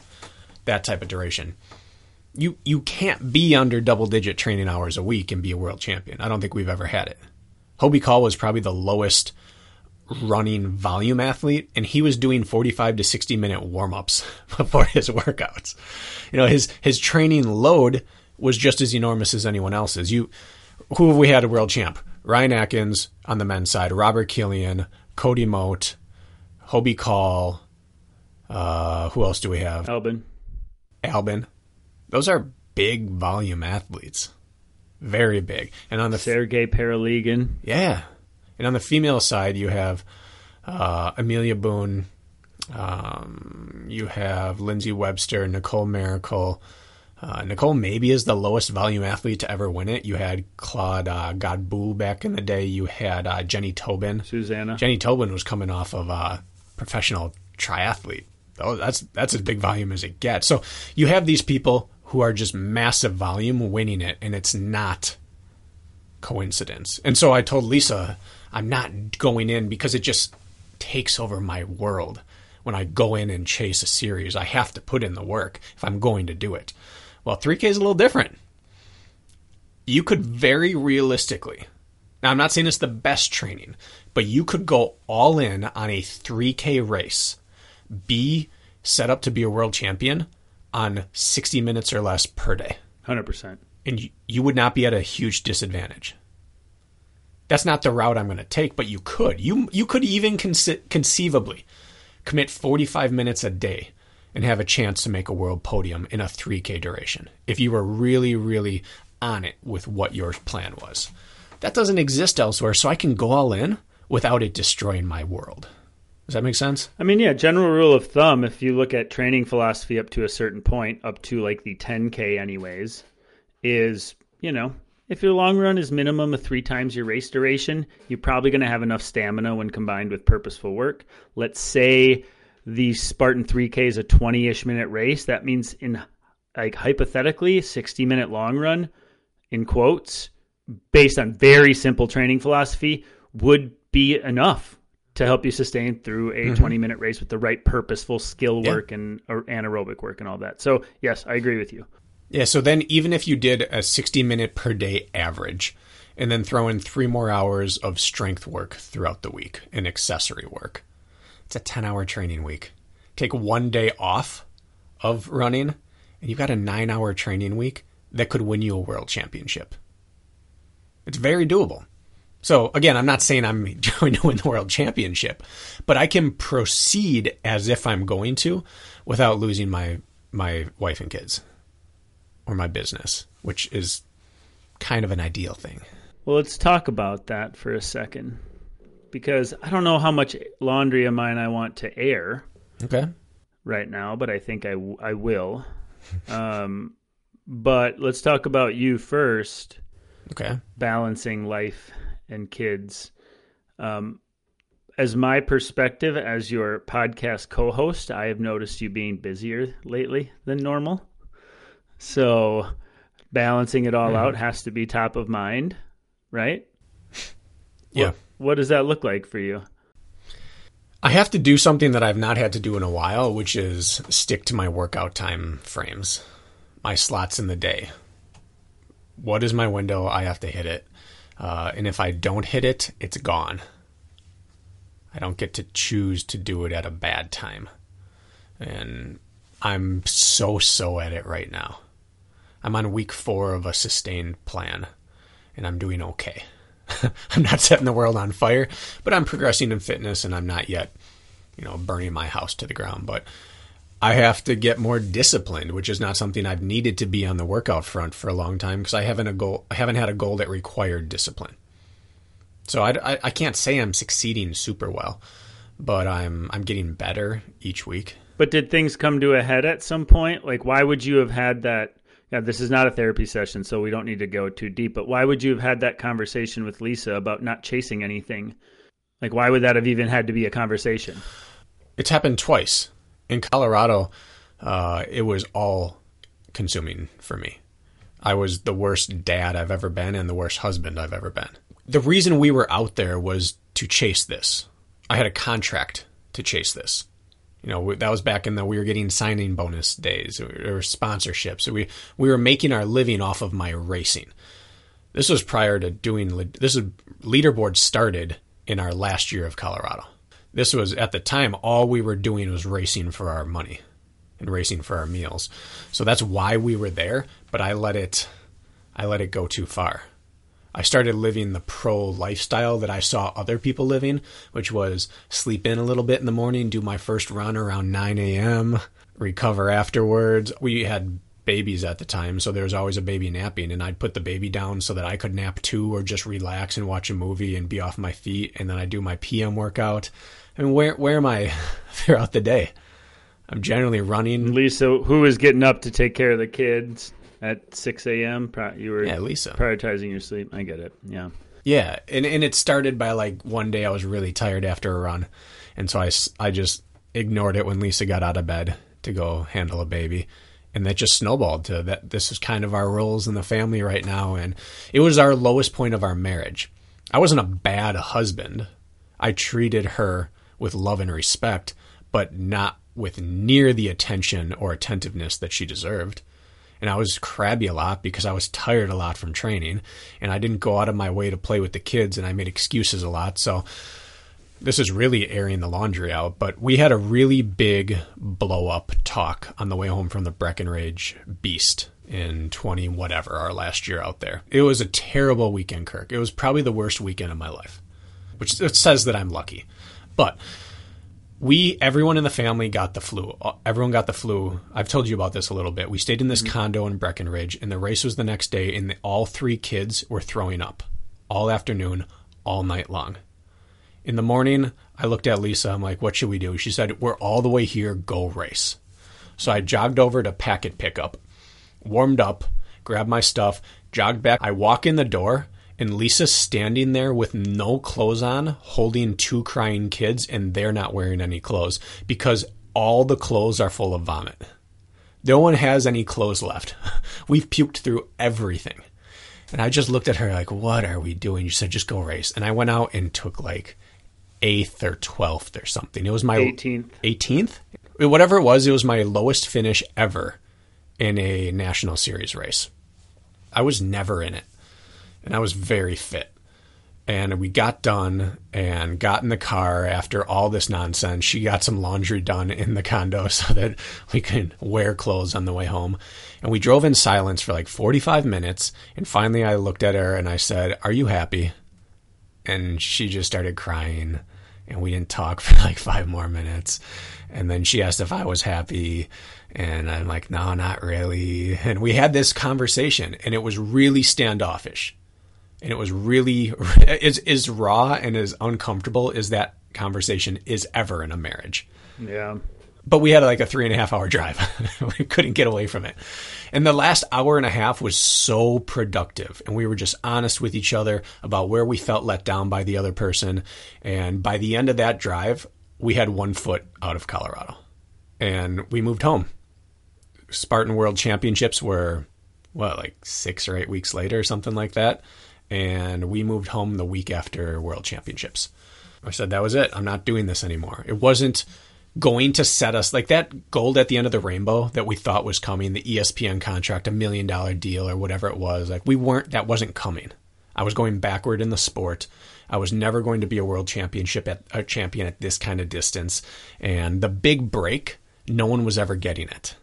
That type of duration you you can't be under double digit training hours a week and be a world champion. I don't think we've ever had it. Hobie Call was probably the lowest running volume athlete, and he was doing 45 to 60 minute warm ups before his workouts. You know, his his training load was just as enormous as anyone else's. You who have we had a world champ? Ryan Atkins on the men's side, Robert Killian, Cody Moat, Hobie Call. Uh, who else do we have? Albon, Albon. Those are big volume athletes. Very big. And on the Sergey Paraligan. yeah. And on the female side you have uh, Amelia Boone, um, you have Lindsay Webster, Nicole Mericle. Uh, Nicole maybe is the lowest volume athlete to ever win it. You had Claude uh, Godbout back in the day. You had uh, Jenny Tobin. Susanna. Jenny Tobin was coming off of a professional triathlete. Oh, that's that's as big volume as it gets. So you have these people who are just massive volume winning it, and it's not coincidence. And so I told Lisa, I'm not going in because it just takes over my world. When I go in and chase a series, I have to put in the work if I'm going to do it. Well, 3K is a little different. You could very realistically, now I'm not saying it's the best training, but you could go all in on a 3K race, be set up to be a world champion on 60 minutes or less per day. 100%. And you, you would not be at a huge disadvantage. That's not the route I'm going to take, but you could. You you could even conce- conceivably commit 45 minutes a day and have a chance to make a world podium in a 3K duration if you were really, really on it with what your plan was. That doesn't exist elsewhere, so I can go all in without it destroying my world. Does that make sense? I mean, yeah, general rule of thumb, if you look at training philosophy up to a certain point, up to like the 10K, anyways, is, you know, if your long run is minimum of three times your race duration, you're probably going to have enough stamina when combined with purposeful work. Let's say the Spartan 3K is a 20 ish minute race. That means, in like hypothetically, 60 minute long run, in quotes, based on very simple training philosophy, would be enough to help you sustain through a mm-hmm. 20 minute race with the right purposeful skill Yeah. work and or anaerobic work and all that. So, yes, I agree with you. Yeah, so then even if you did a 60 minute per day average and then throw in three more hours of strength work throughout the week and accessory work, it's a 10 hour training week. Take one day off of running and you've got a nine hour training week that could win you a world championship. It's very doable. So again, I'm not saying I'm going to win the world championship, but I can proceed as if I'm going to without losing my my wife and kids or my business, which is kind of an ideal thing. Well, let's talk about that for a second because I don't know how much laundry of mine I want to air Okay. right now, but I think I, w- I will. Um, but let's talk about you first, Okay. balancing life and kids. Um, as my perspective as your podcast co host, I have noticed you being busier lately than normal. So balancing it all out has to be top of mind, right? Yeah. What does that look like for you? I have to do something that I've not had to do in a while, which is stick to my workout time frames, my slots in the day. What is my window? I have to hit it. Uh, and if I don't hit it, it's gone. I don't get to choose to do it at a bad time. And I'm so, so at it right now. I'm on week four of a sustained plan, and I'm doing okay. I'm not setting the world on fire, but I'm progressing in fitness and I'm not yet, you know, burning my house to the ground. But I have to get more disciplined, which is not something I've needed to be on the workout front for a long time because I haven't a goal. I haven't had a goal that required discipline. So I, I, I can't say I'm succeeding super well, but I'm I'm getting better each week. But did things come to a head at some point? Like, why would you have had that? Yeah, this is not a therapy session, so we don't need to go too deep. But why would you have had that conversation with Lisa about not chasing anything? Like, why would that have even had to be a conversation? It's happened twice in Colorado. Uh, it was all consuming for me. I was the worst dad I've ever been and the worst husband I've ever been. The reason we were out there was to chase this. I had a contract to chase this. You know, that was back in the we were getting signing bonus days or, or sponsorships. So we we were making our living off of my racing. This was prior to doing this was leaderboard started in our last year of Colorado. This was at the time all we were doing was racing for our money and racing for our meals. So that's why we were there, but I let it I let it go too far. I started living the pro lifestyle that I saw other people living, which was sleep in a little bit in the morning, do my first run around 9 a.m., recover afterwards. We had babies at the time, so there was always a baby napping, and I'd put the baby down so that I could nap too or just relax and watch a movie and be off my feet, and then I do my PM workout. I mean, where where am I throughout the day? I'm generally running. Lisa, who is getting up to take care of the kids at 6 a.m.? Pro- You were Yeah, Lisa. prioritizing your sleep. I get it. Yeah. Yeah, and and it started by like one day I was really tired after a run, and so I I just ignored it when Lisa got out of bed to go handle a baby, and that just snowballed to that this is kind of our roles in the family right now and it was our lowest point of our marriage i wasn't a bad husband i treated her with love and respect but not with near the attention or attentiveness that she deserved and i was crabby a lot because i was tired a lot from training and i didn't go out of my way to play with the kids and i made excuses a lot so this is really airing the laundry out, but we had a really big blow up talk on the way home from the Breckenridge Beast in 20 whatever, our last year out there. It was a terrible weekend, Kirk. It was probably the worst weekend of my life, which it says that I'm lucky. But we, everyone in the family got the flu. Everyone got the flu. I've told you about this a little bit. We stayed in this mm-hmm. condo in Breckenridge, and the race was the next day, and the, all three kids were throwing up all afternoon, all night long in the morning, I looked at Lisa. I'm like, what should we do? She said, we're all the way here. Go race. So I jogged over to packet pickup, warmed up, grabbed my stuff, jogged back. I walk in the door, and Lisa's standing there with no clothes on, holding two crying kids, and they're not wearing any clothes because all the clothes are full of vomit. No one has any clothes left. We've puked through everything. And I just looked at her like, what are we doing? She said, just go race. And I went out and took like eighth or twelfth or something. It was my 18th. 18th? Whatever it was, it was my lowest finish ever in a national series race. I was never in it. And I was very fit. And we got done and got in the car after all this nonsense. She got some laundry done in the condo so that we could wear clothes on the way home. And we drove in silence for like 45 minutes. And finally, I looked at her and I said, Are you happy? And she just started crying and we didn't talk for like five more minutes. And then she asked if I was happy. And I'm like, no, not really. And we had this conversation and it was really standoffish. And it was really as, as raw and as uncomfortable as that conversation is ever in a marriage. Yeah. But we had like a three and a half hour drive. we couldn't get away from it. And the last hour and a half was so productive. And we were just honest with each other about where we felt let down by the other person. And by the end of that drive, we had one foot out of Colorado. And we moved home. Spartan World Championships were, what, like six or eight weeks later, or something like that. And we moved home the week after World Championships. I said, that was it. I'm not doing this anymore. It wasn't going to set us like that gold at the end of the rainbow that we thought was coming, the ESPN contract, a million dollar deal or whatever it was. Like we weren't that wasn't coming. I was going backward in the sport. I was never going to be a world championship at a champion at this kind of distance. And the big break, no one was ever getting it.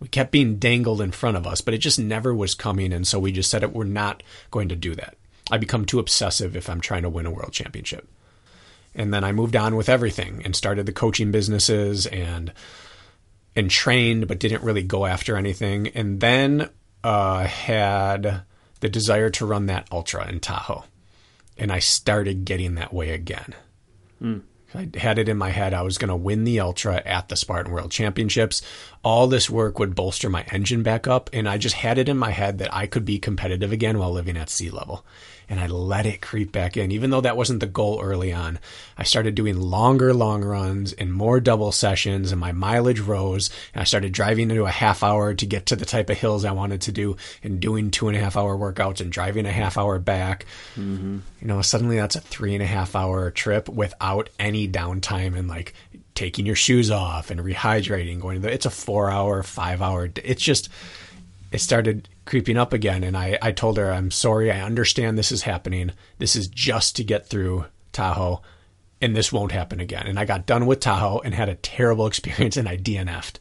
We kept being dangled in front of us, but it just never was coming. And so we just said it, we're not going to do that. I become too obsessive if I'm trying to win a world championship. And then I moved on with everything and started the coaching businesses and and trained, but didn't really go after anything. And then uh, had the desire to run that ultra in Tahoe, and I started getting that way again. Mm. I had it in my head I was going to win the ultra at the Spartan World Championships. All this work would bolster my engine back up, and I just had it in my head that I could be competitive again while living at sea level and I let it creep back in. Even though that wasn't the goal early on, I started doing longer long runs and more double sessions, and my mileage rose. And I started driving into a half hour to get to the type of hills I wanted to do, and doing two and a half hour workouts and driving a half hour back. Mm-hmm. You know, suddenly that's a three and a half hour trip without any downtime and like taking your shoes off and rehydrating, going to the, it's a four hour, five hour, it's just, it started creeping up again. And I, I told her, I'm sorry. I understand this is happening. This is just to get through Tahoe and this won't happen again. And I got done with Tahoe and had a terrible experience and I DNF'd.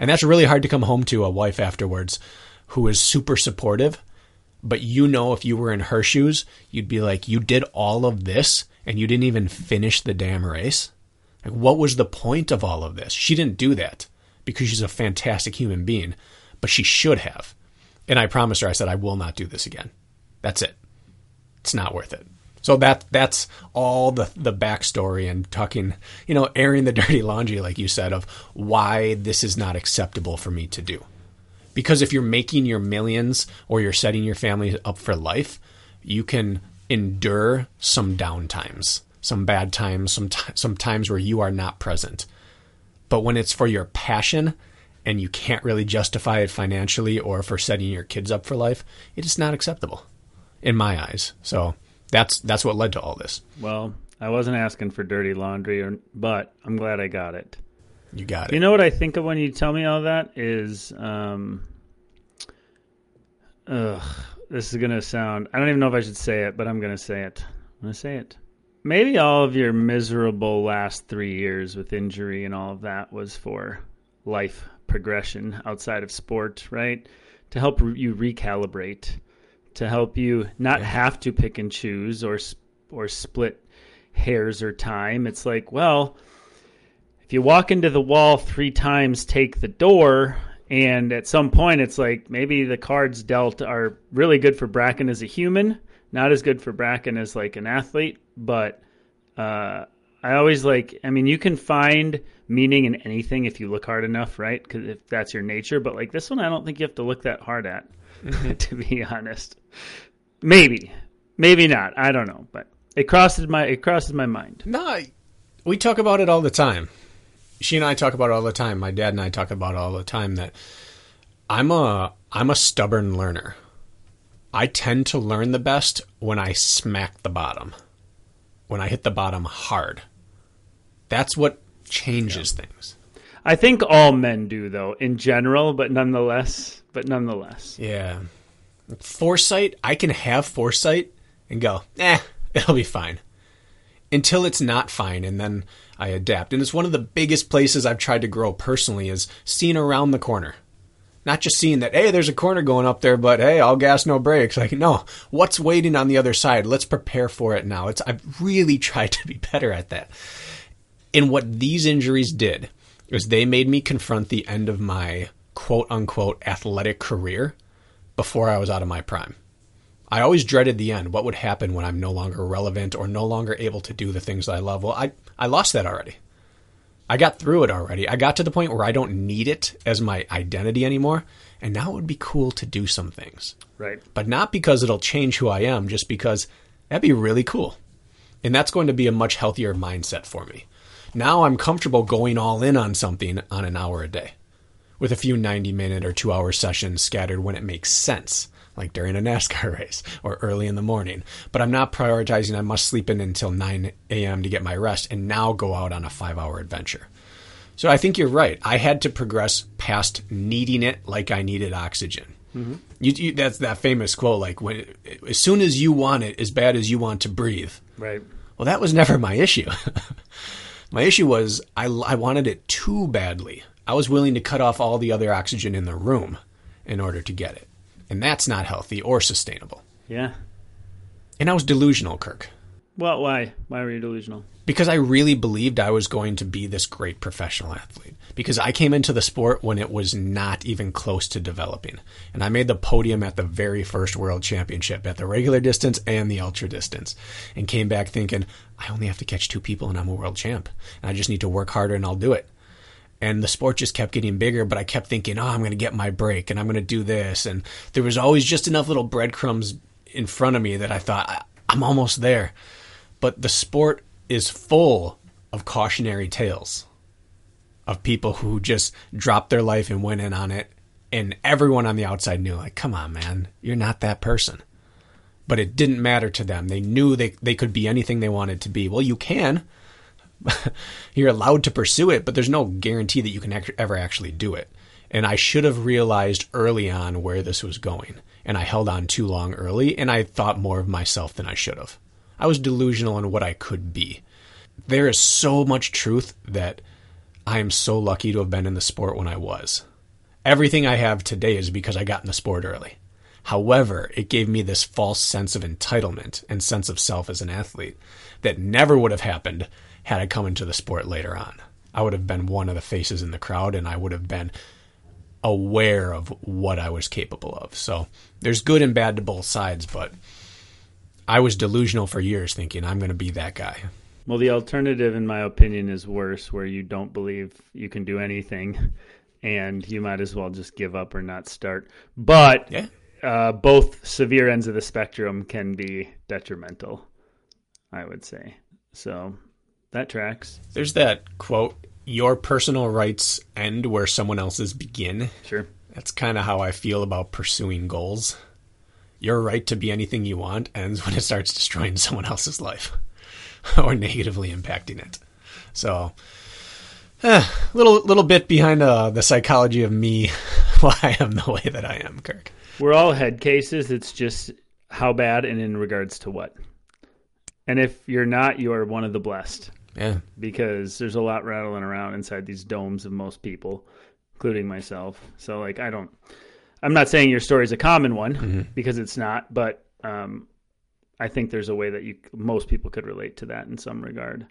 And that's really hard to come home to a wife afterwards who is super supportive. But you know, if you were in her shoes, you'd be like, you did all of this and you didn't even finish the damn race. Like, what was the point of all of this? She didn't do that because she's a fantastic human being, but she should have. And I promised her, I said, I will not do this again. That's it. It's not worth it. So that that's all the the backstory and talking, you know, airing the dirty laundry, like you said, of why this is not acceptable for me to do. Because if you're making your millions or you're setting your family up for life, you can endure some downtimes, some bad times, some t- some times where you are not present. But when it's for your passion and you can't really justify it financially or for setting your kids up for life, it is not acceptable in my eyes. So that's that's what led to all this. Well, I wasn't asking for dirty laundry, or, but I'm glad I got it. You got it. You know what I think of when you tell me all that is, um, ugh, this is gonna sound. I don't even know if I should say it, but I'm gonna say it. I'm gonna say it. Maybe all of your miserable last three years with injury and all of that was for life progression outside of sport, right? To help you recalibrate, to help you not have to pick and choose or or split hairs or time. It's like, well, if you walk into the wall three times, take the door, and at some point it's like maybe the cards dealt are really good for Brakken as a human, not as good for Brakken as like an athlete, but uh, I always like. I mean, you can find meaning in anything if you look hard enough, right? Because if that's your nature. But like this one, I don't think you have to look that hard at, mm-hmm. to be honest. Maybe, maybe not. I don't know, but it crosses my it crosses my mind. No, we talk about it all the time. She and I talk about it all the time. My dad and I talk about it all the time. That I'm a I'm a stubborn learner. I tend to learn the best when I smack the bottom when I hit the bottom hard. That's what changes yeah. things. I think all men do though in general, but nonetheless, but nonetheless. Yeah. Foresight, I can have foresight and go, "Eh, it'll be fine." Until it's not fine and then I adapt. And it's one of the biggest places I've tried to grow personally is seeing around the corner. Not just seeing that, hey, there's a corner going up there, but hey, all gas, no brakes. Like, no, what's waiting on the other side? Let's prepare for it now. It's I've really tried to be better at that. And what these injuries did is they made me confront the end of my quote unquote athletic career before I was out of my prime. I always dreaded the end. What would happen when I'm no longer relevant or no longer able to do the things that I love? Well, I, I lost that already. I got through it already. I got to the point where I don't need it as my identity anymore. And now it would be cool to do some things. Right. But not because it'll change who I am, just because that'd be really cool. And that's going to be a much healthier mindset for me. Now I'm comfortable going all in on something on an hour a day with a few 90 minute or two hour sessions scattered when it makes sense like during a NASCAR race or early in the morning. But I'm not prioritizing I must sleep in until 9 a.m. to get my rest and now go out on a five hour adventure. So I think you're right. I had to progress past needing it like I needed oxygen. Mm-hmm. You, you, that's that famous quote, like when as soon as you want it, as bad as you want to breathe. Right. Well, that was never my issue. my issue was I, I wanted it too badly. I was willing to cut off all the other oxygen in the room in order to get it. And that's not healthy or sustainable. Yeah. And I was delusional, Kirk. Well, why? Why were you delusional? Because I really believed I was going to be this great professional athlete. Because I came into the sport when it was not even close to developing. And I made the podium at the very first world championship at the regular distance and the ultra distance. And came back thinking, I only have to catch two people and I'm a world champ. And I just need to work harder and I'll do it and the sport just kept getting bigger but i kept thinking oh i'm going to get my break and i'm going to do this and there was always just enough little breadcrumbs in front of me that i thought i'm almost there but the sport is full of cautionary tales of people who just dropped their life and went in on it and everyone on the outside knew like come on man you're not that person but it didn't matter to them they knew they, they could be anything they wanted to be well you can you're allowed to pursue it, but there's no guarantee that you can ever actually do it. And I should have realized early on where this was going. And I held on too long early, and I thought more of myself than I should have. I was delusional on what I could be. There is so much truth that I am so lucky to have been in the sport when I was. Everything I have today is because I got in the sport early. However, it gave me this false sense of entitlement and sense of self as an athlete that never would have happened had I come into the sport later on. I would have been one of the faces in the crowd and I would have been aware of what I was capable of. So there's good and bad to both sides, but I was delusional for years thinking I'm going to be that guy. Well, the alternative, in my opinion, is worse, where you don't believe you can do anything and you might as well just give up or not start. But yeah. uh, both severe ends of the spectrum can be detrimental, I would say. So that tracks. There's that quote your personal rights end where someone else's begin. Sure. That's kind of how I feel about pursuing goals. Your right to be anything you want ends when it starts destroying someone else's life or negatively impacting it. So, eh, little little bit behind uh, the psychology of me, why I am the way that I am, Kirk. We're all head cases. It's just how bad and in regards to what. And if you're not, you are one of the blessed Yeah, because there's a lot rattling around inside these domes of most people, including myself. So, like, I don't, I'm not saying your story is a common one because it's not, but um, I think there's a way that you most people could relate to that in some regard.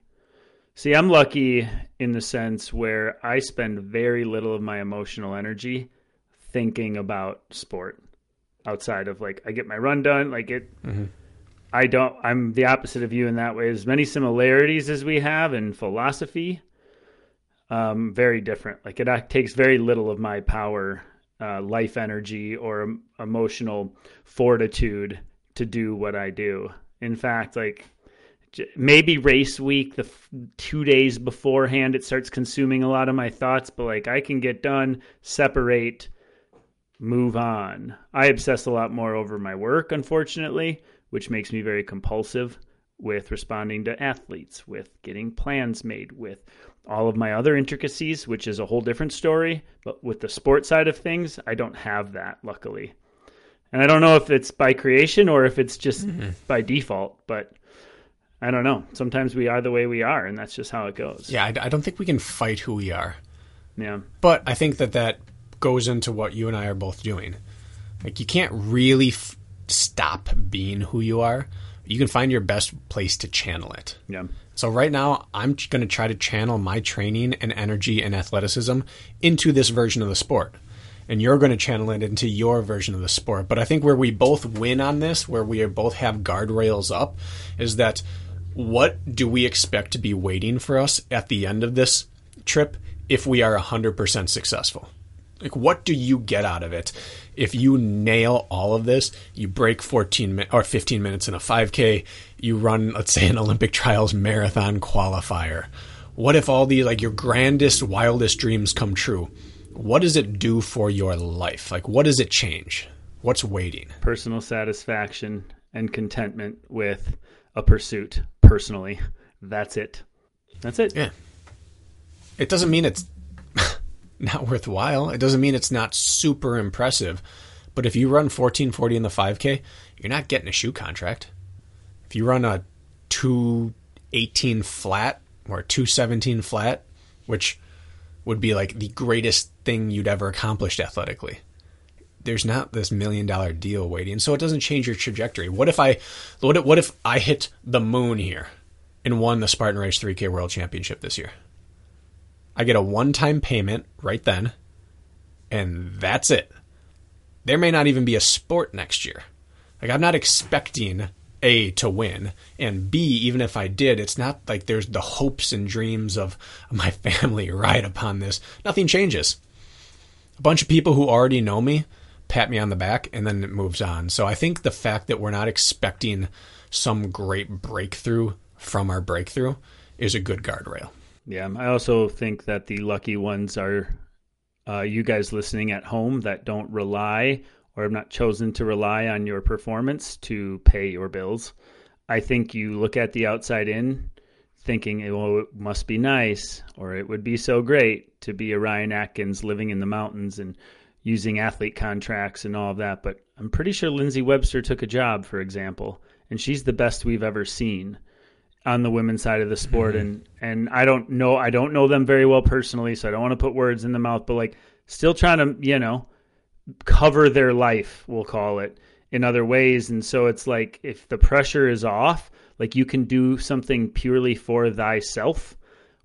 See, I'm lucky in the sense where I spend very little of my emotional energy thinking about sport outside of like I get my run done, like it I don't I'm the opposite of you in that way. As many similarities as we have in philosophy, um, very different. Like it takes very little of my power, uh, life energy, or em- emotional fortitude to do what I do. In fact, like maybe race week, the f- two days beforehand, it starts consuming a lot of my thoughts. But like I can get done, separate, move on. I obsess a lot more over my work, unfortunately, which makes me very compulsive with responding to athletes, with getting plans made, with all of my other intricacies, which is a whole different story. But with the sport side of things, I don't have that, luckily. And I don't know if it's by creation or if it's just mm-hmm. by default, but I don't know. Sometimes we are the way we are, and that's just how it goes. yeah. I, I don't think we can fight who we are. Yeah. But I think that that goes into what you and I are both doing. Like you can't really f- stop being who you are. You can find your best place to channel it. Yeah. So right now, I'm going to try to channel my training and energy and athleticism into this version of the sport. And you're going to channel it into your version of the sport. But I think where we both win on this, where we both have guardrails up, is that what do we expect to be waiting for us at the end of this trip if we are 100% successful? Like, what do you get out of it if you nail all of this? You break 14 mi- or 15 minutes in a 5K. You run, let's say, an Olympic trials marathon qualifier. What if all these, like, your grandest, wildest dreams come true? What does it do for your life? Like, what does it change? What's waiting? personal satisfaction and contentment with a pursuit personally that's it that's it Yeah. It doesn't mean it's not worthwhile. It doesn't mean it's not super impressive. But if you run 1440 in the 5K, you're not getting a shoe contract. If you run a 218 flat or 217 flat, which would be like the greatest thing you'd ever accomplished athletically. There's not this million dollar deal waiting, so it doesn't change your trajectory. What if I, what if, what if I hit the moon here and won the Spartan Race 3K World Championship this year? I get a one time payment right then, and that's it. There may not even be a sport next year. Like, I'm not expecting A to win, and B, even if I did, it's not like there's the hopes and dreams of my family ride upon this. Nothing changes. A bunch of people who already know me pat me on the back, and then it moves on. So I think the fact that we're not expecting some great breakthrough from our breakthrough is a good guardrail. Yeah i also think that the lucky ones are uh, you guys listening at home that don't rely or have not chosen to rely on your performance to pay your bills i think you look at the outside in thinking well it must be nice or it would be so great to be a ryan atkins living in the mountains and using athlete contracts and all of that. But I'm pretty sure Lindsay Webster took a job, for example, and she's the best we've ever seen on the women's side of the sport. Mm-hmm. And and I don't know, I don't know them very well personally, so I don't want to put words in the mouth. But like, still trying to, you know, cover their life, we'll call it, in other ways. And so it's like if the pressure is off, like you can do something purely for thyself,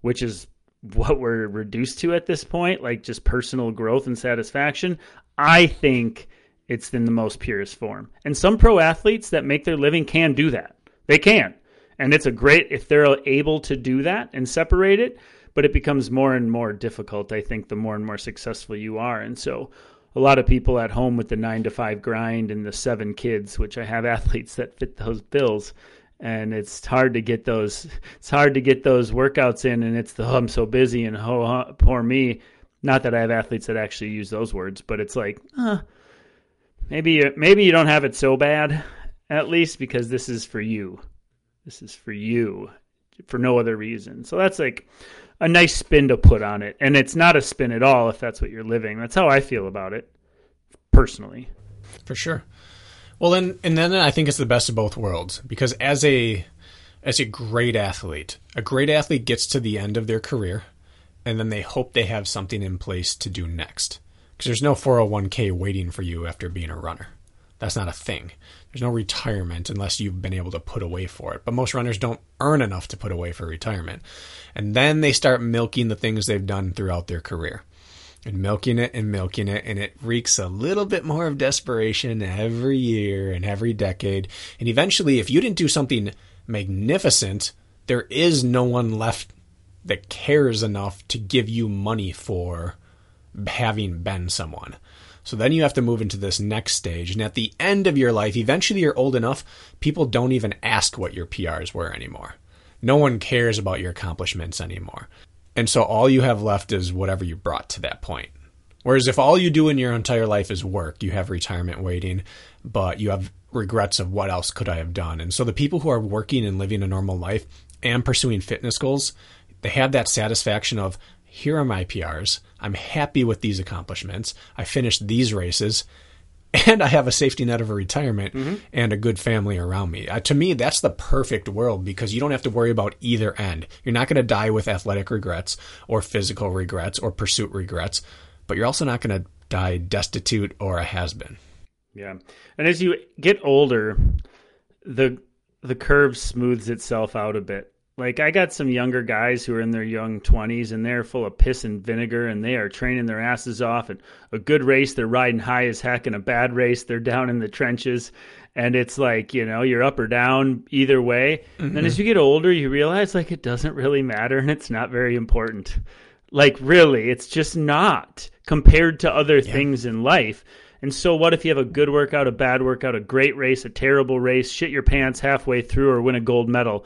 which is what we're reduced to at this point, like just personal growth and satisfaction. I think it's in the most purest form. And some pro athletes that make their living can do that. They can. And it's a great if they're able to do that and separate it, but it becomes more and more difficult, I think, the more and more successful you are. And so a lot of people at home with the nine to five grind and the seven kids, which I have athletes that fit those bills, and it's hard to get those it's hard to get those workouts in and it's the oh, I'm so busy and oh poor me not that I have athletes that actually use those words but it's like uh, maybe maybe you don't have it so bad at least because this is for you this is for you for no other reason. So that's like a nice spin to put on it. And it's not a spin at all if that's what you're living. That's how I feel about it personally. For sure. Well, then, and then I think it's the best of both worlds because as a as a great athlete, a great athlete gets to the end of their career, and then they hope they have something in place to do next. Because there's no 401k waiting for you after being a runner. That's not a thing. There's no retirement unless you've been able to put away for it. But most runners don't earn enough to put away for retirement. And then they start milking the things they've done throughout their career and milking it and milking it and it reeks a little bit more of desperation every year and every decade and eventually if you didn't do something magnificent there is no one left that cares enough to give you money for having been someone so then you have to move into this next stage and at the end of your life eventually you're old enough people don't even ask what your PRs were anymore no one cares about your accomplishments anymore and so all you have left is whatever you brought to that point. Whereas if all you do in your entire life is work, you have retirement waiting, but you have regrets of what else could I have done. And so the people who are working and living a normal life and pursuing fitness goals, they have that satisfaction of here are my PRs. I'm happy with these accomplishments. I finished these races and I have a safety net of a retirement mm-hmm. and a good family around me. Uh, to me, that's the perfect world because you don't have to worry about either end. You're not going to die with athletic regrets or physical regrets or pursuit regrets, but you're also not going to die destitute or a has been. Yeah. And as you get older, the the curve smooths itself out a bit. Like I got some younger guys who are in their young 20s and they're full of piss and vinegar and they are training their asses off and a good race they're riding high as heck and a bad race they're down in the trenches and it's like, you know, you're up or down either way. Mm-hmm. And then as you get older you realize like it doesn't really matter and it's not very important. Like really, it's just not compared to other yeah. things in life. And so, what if you have a good workout, a bad workout, a great race, a terrible race, shit your pants halfway through, or win a gold medal?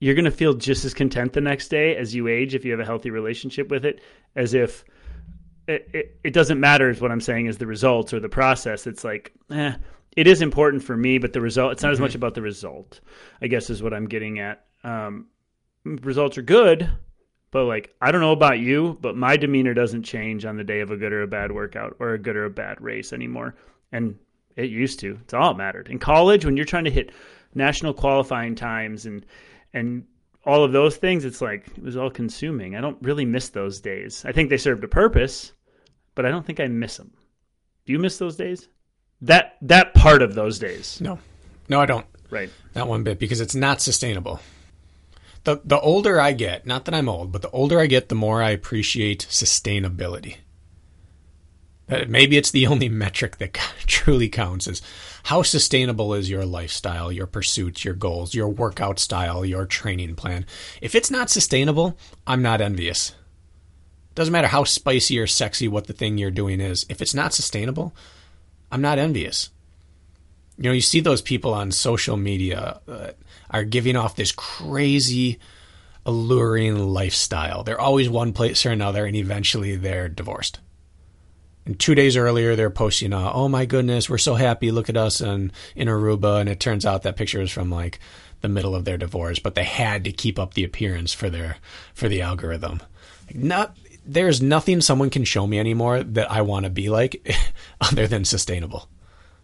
You're going to feel just as content the next day as you age if you have a healthy relationship with it as if it, it, it doesn't matter is what i'm saying is the results or the process. It's like eh, it is important for me but the result it's not mm-hmm. as much about the result i guess is what i'm getting at. Um, results are good but like i don't know about you but my demeanor doesn't change on the day of a good or a bad workout or a good or a bad race anymore. And it used to. It's all it mattered. In college when you're trying to hit national qualifying times and and all of those things, it's like it was all consuming. I don't really miss those days. I think they served a purpose, but I don't think I miss them. Do you miss those days? That that part of those days? No, no, I don't. Right, not one bit because it's not sustainable. the The older I get, not that I'm old, but the older I get, the more I appreciate sustainability. That maybe it's the only metric that truly counts is how sustainable is your lifestyle, your pursuits, your goals, your workout style, your training plan. If it's not sustainable, I'm not envious. Doesn't matter how spicy or sexy what the thing you're doing is. If it's not sustainable, I'm not envious. You know, you see those people on social media uh, are giving off this crazy, alluring lifestyle. They're always one place or another, and eventually they're divorced. Two days earlier, they're posting, uh, "Oh my goodness, we're so happy! Look at us!" in in Aruba, and it turns out that picture is from like the middle of their divorce, but they had to keep up the appearance for their for the algorithm. Not there's nothing someone can show me anymore that I want to be like, other than sustainable.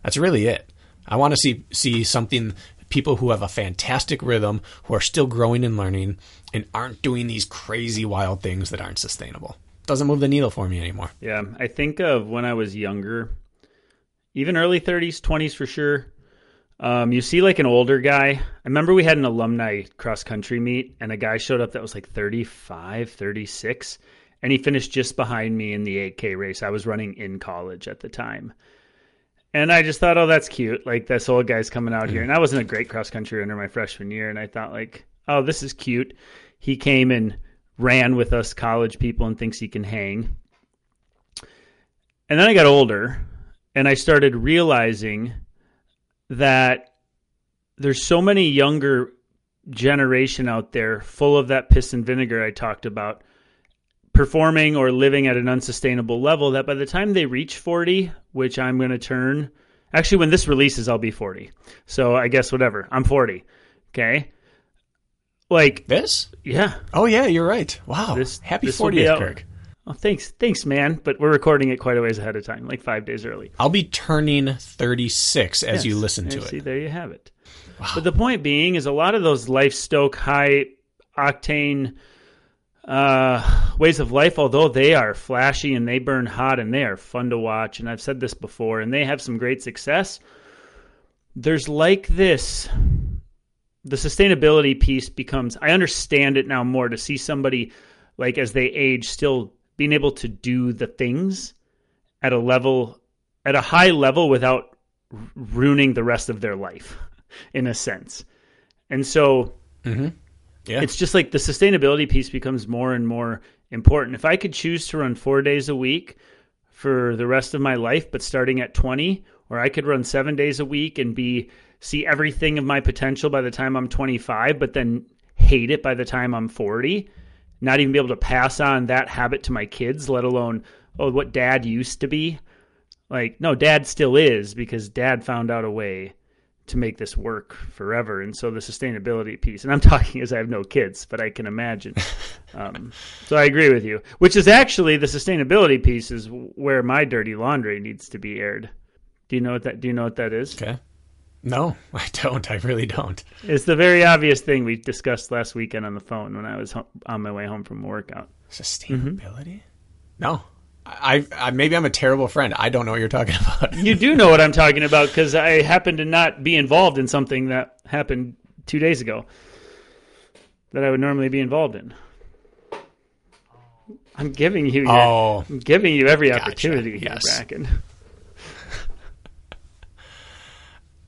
That's really it. I want to see see something people who have a fantastic rhythm, who are still growing and learning, and aren't doing these crazy wild things that aren't sustainable doesn't move the needle for me anymore. Yeah, I think of when I was younger, even early 30s, 20s for sure. Um, you see like an older guy. I remember we had an alumni cross country meet, and a guy showed up that was like 35, 36, and he finished just behind me in the 8K race. I was running in college at the time. And I just thought, oh, that's cute. Like this old guy's coming out here. And I wasn't a great cross country runner my freshman year. And I thought, like, oh, this is cute. He came and ran with us college people and thinks he can hang. And then I got older and I started realizing that there's so many younger generation out there full of that piss and vinegar I talked about performing or living at an unsustainable level that by the time they reach 40, which I'm going to turn actually when this releases I'll be 40. So I guess whatever. I'm 40. Okay? Like This? yeah. Oh yeah, you're right. Wow. This- Happy this 40th, out. Kirk. Oh, thanks. Thanks, man, but we're recording it quite a ways ahead of time, like 5 days early. I'll be turning 36 as you listen to And See, it. there you have it. But the point being is a lot of those life stoke, high octane uh, ways of life, although they are flashy and they burn hot and they are fun to watch, and I've said this before, and they have some great success. There's like this. The sustainability piece becomes. I understand it now more to see somebody like as they age still being able to do the things at a level at a high level without ruining the rest of their life in a sense. And so mm-hmm. Yeah. it's just like the sustainability piece becomes more and more important. If I could choose to run 4 days a week for the rest of my life but starting at 20 or I could run 7 days a week and be see everything of my potential by the time I'm 25 but then hate it by the time I'm 40, not even be able to pass on that habit to my kids, let alone oh what dad used to be. Like no, dad still is because dad found out a way to make this work forever. And so the sustainability piece, and I'm talking as I have no kids, but I can imagine. um, so I agree with you, which is actually the sustainability piece is where my dirty laundry needs to be aired. Do you know what that? Do you know what that is? okay. No, I don't. I really don't. It's the very obvious thing we discussed last weekend on the phone when I was on my way home from a workout. Sustainability? No. I, I maybe I'm a terrible friend. I don't know what you're talking about. You do know what I'm talking about because I happen to not be involved in something that happened two days ago that I would normally be involved in. I'm giving you your, Oh, I'm giving you every Gotcha. opportunity here, Yes. Brakken.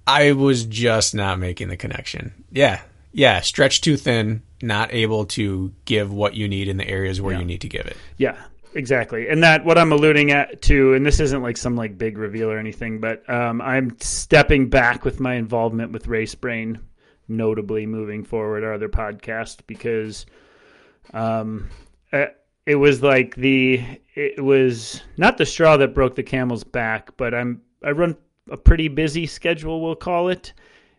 I was just not making the connection. Yeah. Yeah, stretched too thin, not able to give what you need in the areas where Yeah. you need to give it. Yeah, exactly. And that what I'm alluding at to, and this isn't like some like big reveal or anything, but um, I'm stepping back with my involvement with Race Brain, notably moving forward our other podcast because um, uh, it was like the it was not the straw that broke the camel's back, but I'm I run a pretty busy schedule, we'll call it,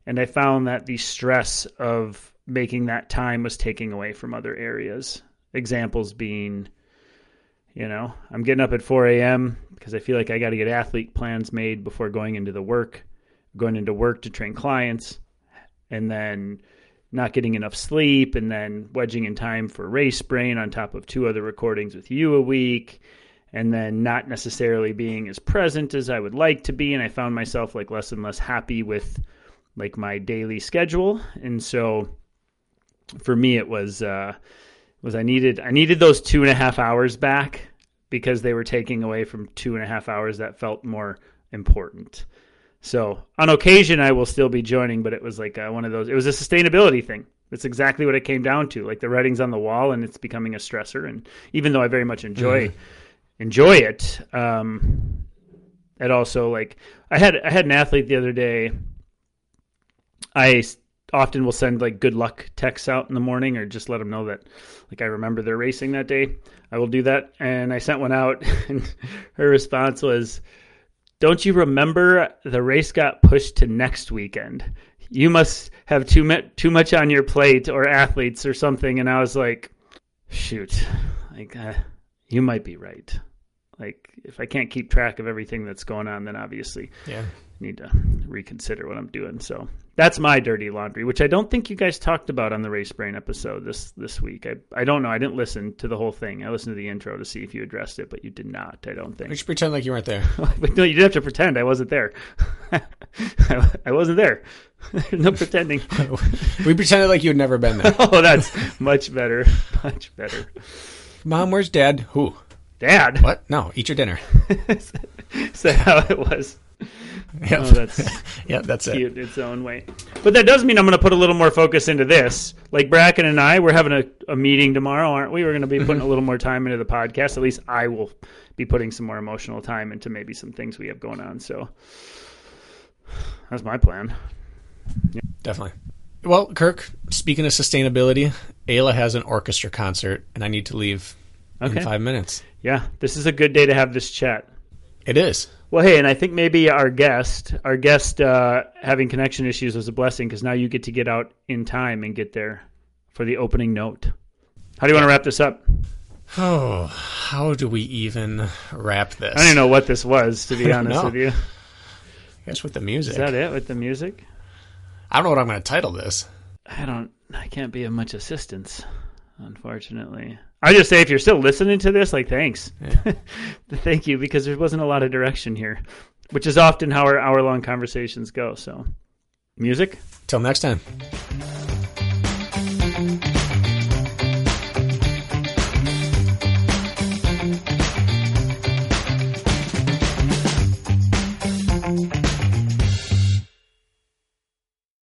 and I found that the stress of making that time was taking away from other areas. Examples being you know, I'm getting up at 4 a.m. because I feel like I got to get athlete plans made before going into the work, going into work to train clients, and then not getting enough sleep, and then wedging in time for race brain on top of two other recordings with you a week, and then not necessarily being as present as I would like to be. And I found myself like less and less happy with like my daily schedule. And so for me, it was, uh, was I needed I needed those two and a half hours back because they were taking away from two and a half hours that felt more important. So on occasion I will still be joining, but it was like uh, one of those. It was a sustainability thing. That's exactly what it came down to. Like the writing's on the wall, and it's becoming a stressor. And even though I very much enjoy enjoy it, um, also like I had I had an athlete the other day. I often will send like good luck texts out in the morning or just let them know that like I remember they're racing that day. I will do that. And I sent one out and her response was, "Don't you remember the race got pushed to next weekend? You must have too much too much on your plate or athletes or something." And I was like, "Shoot. Like uh, you might be right." Like if I can't keep track of everything that's going on, then obviously Yeah. need to reconsider what I'm doing. So that's my dirty laundry, which I don't think you guys talked about on the race brain episode this this week. I I don't know. I didn't listen to the whole thing. I listened to the intro to see if you addressed it, but you did not. I don't think. should pretend like you weren't there. but no, you didn't have to pretend. I wasn't there. I, I wasn't there. no pretending. we pretended like you had never been there. oh, that's much better. Much better. Mom, where's dad? Who? Dad. What? No, eat your dinner. Is that how it was? Yep. Oh, that's yeah, that's it. its own way. But that does mean I'm going to put a little more focus into this. Like Brakken and I, we're having a, a meeting tomorrow, aren't we? We're going to be mm-hmm. putting a little more time into the podcast. At least I will be putting some more emotional time into maybe some things we have going on. So that's my plan. Yeah. Definitely. Well, Kirk, speaking of sustainability, Ayla has an orchestra concert, and I need to leave Okay. in five minutes. Yeah, this is a good day to have this chat. It is. Well, hey, and I think maybe our guest, our guest uh, having connection issues was a blessing because now you get to get out in time and get there for the opening note. How do you want to wrap this up? Oh, how do we even wrap this? I don't even know what this was, to be honest know. with you. Guess with the music. Is that it with the music? I don't know what I'm going to title this. I don't. I can't be of much assistance, Unfortunately, I just say if you're still listening to this, like thanks, yeah. thank you because there wasn't a lot of direction here, which is often how our hour long conversations go. So, music. Till next time.